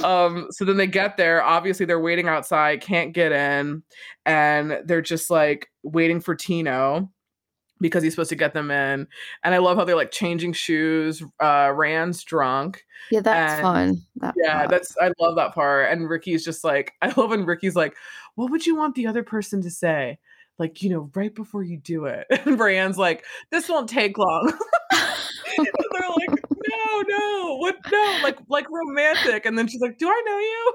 um so then they get there obviously they're waiting outside can't get in and they're just like waiting for tino because he's supposed to get them in. And I love how they're like changing shoes. Uh Rayanne's drunk. Yeah, that's and, fun. That yeah, part. that's I love that part. And Rickie's just like <laughs> I love when Rickie's like, what would you want the other person to say? Like, you know, right before you do it. <laughs> And Rayanne's like, this won't take long. <laughs> they're like, no, no, what no, like like romantic. And then she's like, Do I know you?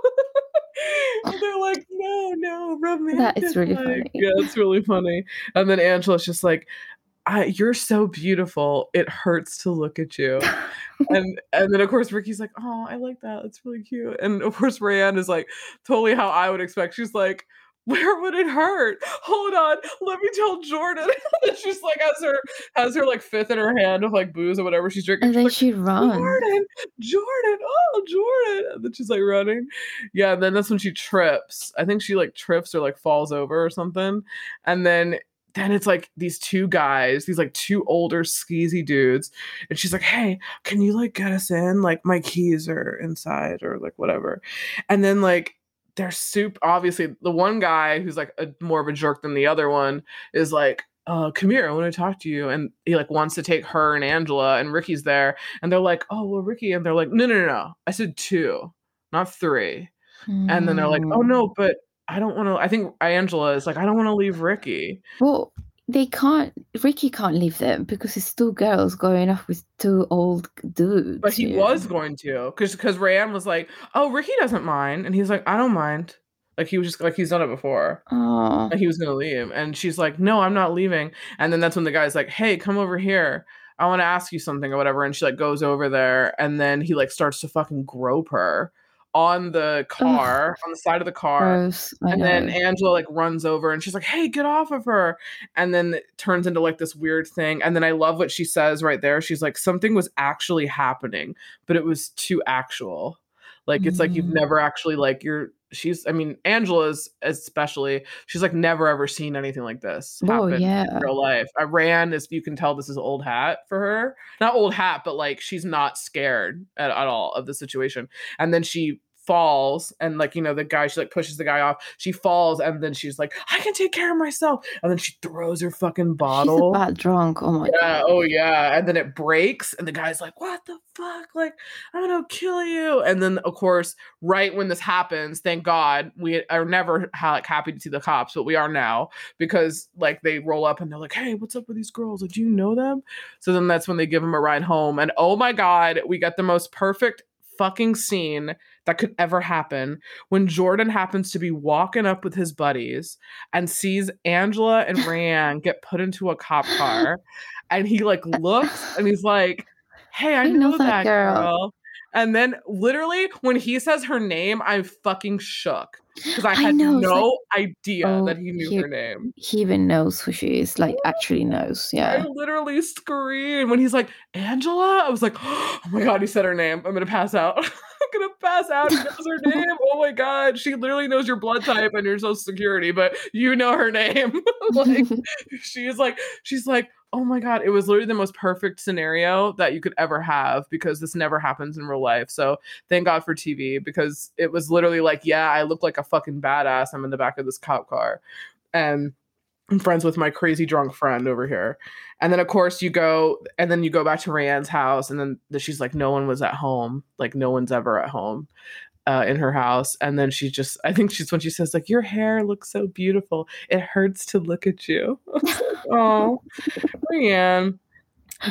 <laughs> and they're like, No, no, romantic. That is really like, funny. Yeah, it's really funny. And then Angela's just like, you're so beautiful. It hurts to look at you. and and then of course Rickie's like, oh, I like that. That's really cute. And of course Rayanne is like totally how I would expect. She's like, where would it hurt? Hold on, let me tell Jordan. <laughs> And she's like has her has her like fifth in her hand of like booze or whatever she's drinking. And then like, she runs. Jordan, Jordan, oh Jordan. And then she's like running. Yeah, and then that's when she trips. I think she like trips or like falls over or something. And then then it's like these two guys, these like two older skeezy dudes, and she's like, "Hey, can you like get us in? Like my keys are inside or like whatever." And then like they're soup. Obviously, the one guy who's like a, more of a jerk than the other one is like, uh, come here, I want to talk to you. And he like wants to take her and Angela, and Rickie's there, and they're like, oh well, Rickie, and they're like, no, no, no, no. I said two, not three. And then they're like, oh no, Mm. but I don't want to. I think Angela is like, I don't want to leave Rickie. Well, they can't. Rickie can't leave them because it's two girls going off with two old dudes. But he you was going to, because because Rayanne was like, oh, Rickie doesn't mind, and he's like, I don't mind. Like he was just like he's done it before. Oh, Like he was gonna leave, and she's like, "No, I'm not leaving." And then that's when the guy's like, "Hey, come over here. I want to ask you something or whatever." And she like goes over there, and then he like starts to fucking grope her on the car, on the side of the car. gross. And then know. Angela like runs over and she's like, "Hey, get off of her!" And then it turns into like this weird thing. And then I love what she says right there. She's like, "Something was actually happening, but it was too actual." Like it's like you've Mm. never actually like you're. She's. I mean, Angela's especially. She's like never ever seen anything like this Oh yeah. in real life. I ran as you can tell. This is old hat for her. Not old hat, but like she's not scared at, at all of the situation. And then she falls and like you know the guy she like pushes the guy off she falls and then she's like i can take care of myself. And then she throws her fucking She's a bottle. bad drunk. Oh my yeah oh yeah. And then it breaks and the guy's like what the fuck? Like i'm gonna kill you. And then of course right when this happens thank god we are never like happy to see the cops but we are now because like they roll up and they're like hey what's up with these girls? Like do you know them? So then that's when they give him a ride home and oh my god we get the most perfect fucking scene that could ever happen when Jordan happens to be walking up with his buddies and sees Angela and <laughs> Rayanne get put into a cop car and he like looks and he's like hey I, I know, know that that girl. girl. And then literally when he says her name I'm fucking shook because I I had know, it's like, no idea oh, that he knew he- her name He even knows who she is. Like actually knows. Yeah. I literally screamed when he's like, Angela? I was like, <gasps> oh my God, he said her name. I'm going to pass out. <laughs> I'm going to pass out. He knows her <laughs> name. Oh my God. She literally knows your blood type and your social security, but you know her name. <laughs> like, she's like, she's like, oh my God. It was literally the most perfect scenario that you could ever have because this never happens in real life. So thank God for TV because it was literally like, yeah, I look like a fucking badass. I'm in the back of this cop car. And I'm friends with my crazy drunk friend over here. And then of course you go and then you go back to Rayanne's house and then she's like no one was at home. Like no one's ever at home uh, in her house. And then she just I think she's when she says like your hair looks so beautiful. It hurts to look at you. <laughs> oh, Rayanne.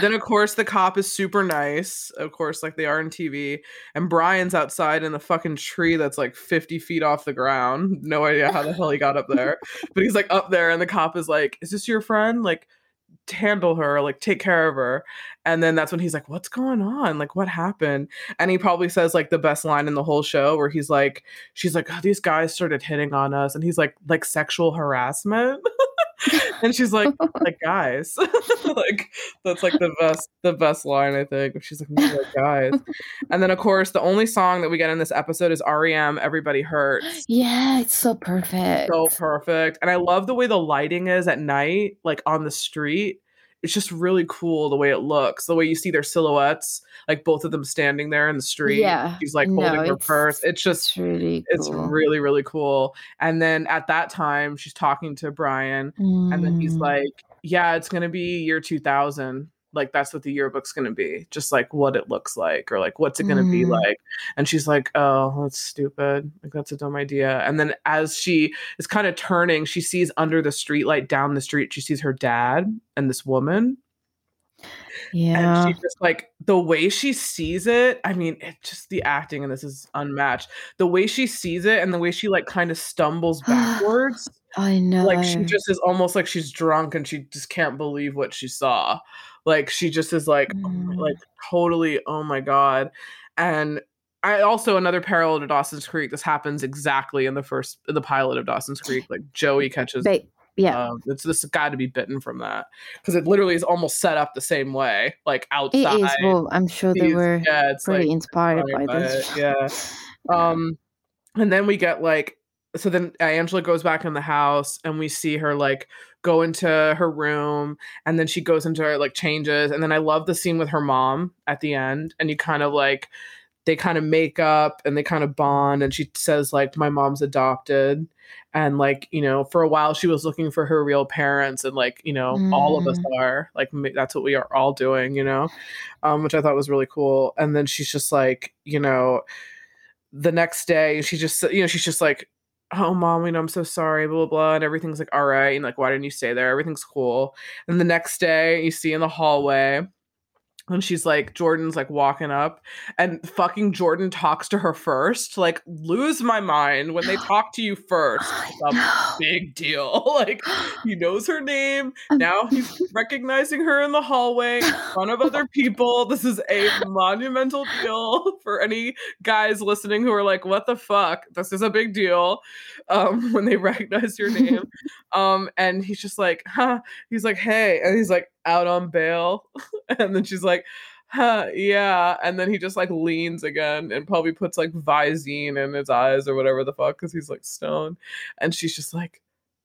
Then of course the cop is super nice, of course, like they are in TV. And Brian's outside in the fucking tree that's like 50 feet off the ground. No idea how the hell he got up there. But he's like up there, and the cop is like, Is this your friend? Like, handle her, like take care of her. And then that's when he's like, What's going on? Like, what happened? And he probably says like the best line in the whole show where he's like, She's like, oh, these guys started hitting on us. And he's like, like sexual harassment. <laughs> <laughs> and she's like, like guys. <laughs> like that's like the best the best line I think. She's like, like guys. And then of course the only song that we get in this episode is REM Everybody Hurts. <gasps> yeah, it's so perfect. So perfect. And I love the way the lighting is at night, like on the street. It's just really cool the way it looks. The way you see their silhouettes, like both of them standing there in the street. Yeah, She's like no, holding her purse. It's just it's really it's cool. really, really cool. And then at that time, she's talking to Brian and then he's Mm. like, "Yeah, it's gonna be year 2000. Like that's what the yearbook's gonna be. Just like what it looks like, or like what's it gonna be Mm. like." And she's like, "Oh, that's stupid. Like that's a dumb idea." And then as she is kind of turning, she sees under the streetlight down the street, she sees her dad and this woman, yeah. and she just like the way she sees it. I mean, it just the acting and this is unmatched. The way she sees it and the way she like kind of stumbles <sighs> backwards. I know. like she just is almost like she's drunk and she just can't believe what she saw like she just is like oh Mm. like totally oh my god and I also another parallel to Dawson's Creek. This happens exactly in the first the pilot of Dawson's Creek. Like Joey catches. Ba- yeah, um, it's this got to be bitten from that because it literally is almost set up the same way, like outside. it is. Well, I'm sure they were yeah, it's pretty like inspired by by this. it, <sighs> yeah. Um, and then we get like, so then Angela goes back in the house, and we see her like go into her room, and then she goes into her like changes, and then I love the scene with her mom at the end, and you kind of like they kind of make up and they kind of bond, and she says like my mom's adopted. And like you know, for a while she was looking for her real parents, and like you know, all of us are like that's what we are all doing, you know, um, which I thought was really cool. And then she's just like, you know, the next day she just you know she's just like oh mom you know i'm so sorry blah blah blah and everything's like all right and like why didn't you stay there? Everything's cool. And the next day you see in the hallway and she's like jordan's like walking up and fucking jordan talks to her first like lose my mind when they <gasps> talk to you first I it's a big deal <laughs> like he knows her name now he's <laughs> recognizing her in the hallway in front of other people. This is a monumental deal <laughs> for any guys listening who are like, "What the fuck?" This is a big deal um, when they recognize your name. um, and he's just like, "Huh?" He's like, "Hey," and he's like, "Out on bail," <laughs> and then she's like. Huh, yeah, and then he just like leans again and probably puts like Visine in his eyes or whatever the fuck because he's like stoned, and she's just like,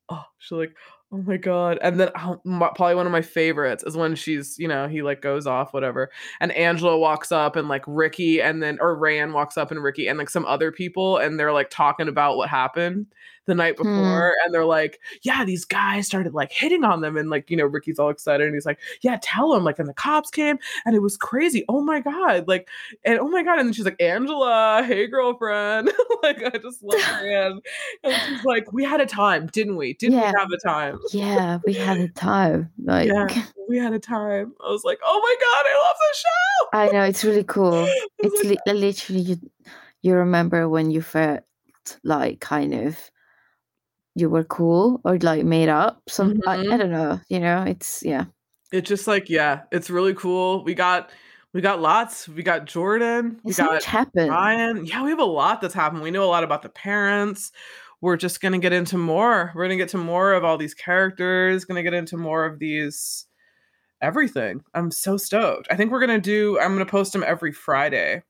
oh, she's like, Oh my god! And then um, my, probably one of my favorites is when she's, you know, he like goes off, whatever, and Angela walks up and like Rickie, and then or Rayanne walks up and Rickie and like some other people, and they're like talking about what happened the night Hmm. before, and they're like, yeah, these guys started like hitting on them, and like you know, Rickie's all excited, and he's like, yeah, tell them, like, and the cops came, and it was crazy. Oh my god, like, and oh my god, and then she's like, Angela, hey girlfriend, <laughs> like I just love <laughs> Rayanne, and she's like, we had a time, didn't we? Didn't Yeah. we have a time? yeah, we had a time. Like Yeah, <laughs> we had a time. I was like, oh my god, I love the show. I know it's really cool. It's like, li- literally you. You remember when you felt like kind of you were cool or like made up. Some I, I Mhm. don't know. You know, it's yeah. it's just like, yeah, it's really cool. We got we got lots. We got Jordan. We So got much happened. Rayanne. Yeah, we have a lot that's happened. We know a lot about the parents. We're just gonna get into more. We're gonna get to more of all these characters. Gonna get into more of these everything. I'm so stoked. I think we're gonna do. I'm gonna post them every Friday.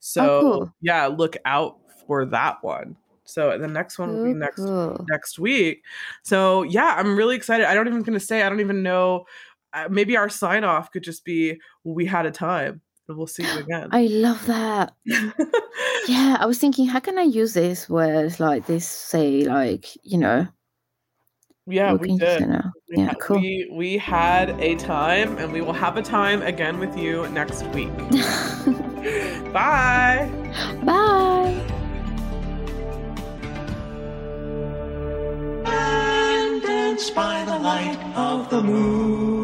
So cool. yeah, look out for that one. So the next one will be next cool. next week. So yeah, I'm really excited. I don't even gonna say. I don't even know. Uh, maybe our sign off could just be "We had a time." and We'll see you <gasps> again. I love that. <laughs> Yeah, I was thinking, how can I use this words like this? Say like you know, yeah, we did. We, Yeah, ha- cool. we we had a time, and we will have a time again with you next week. <laughs> Bye. Bye. By the light of the moon.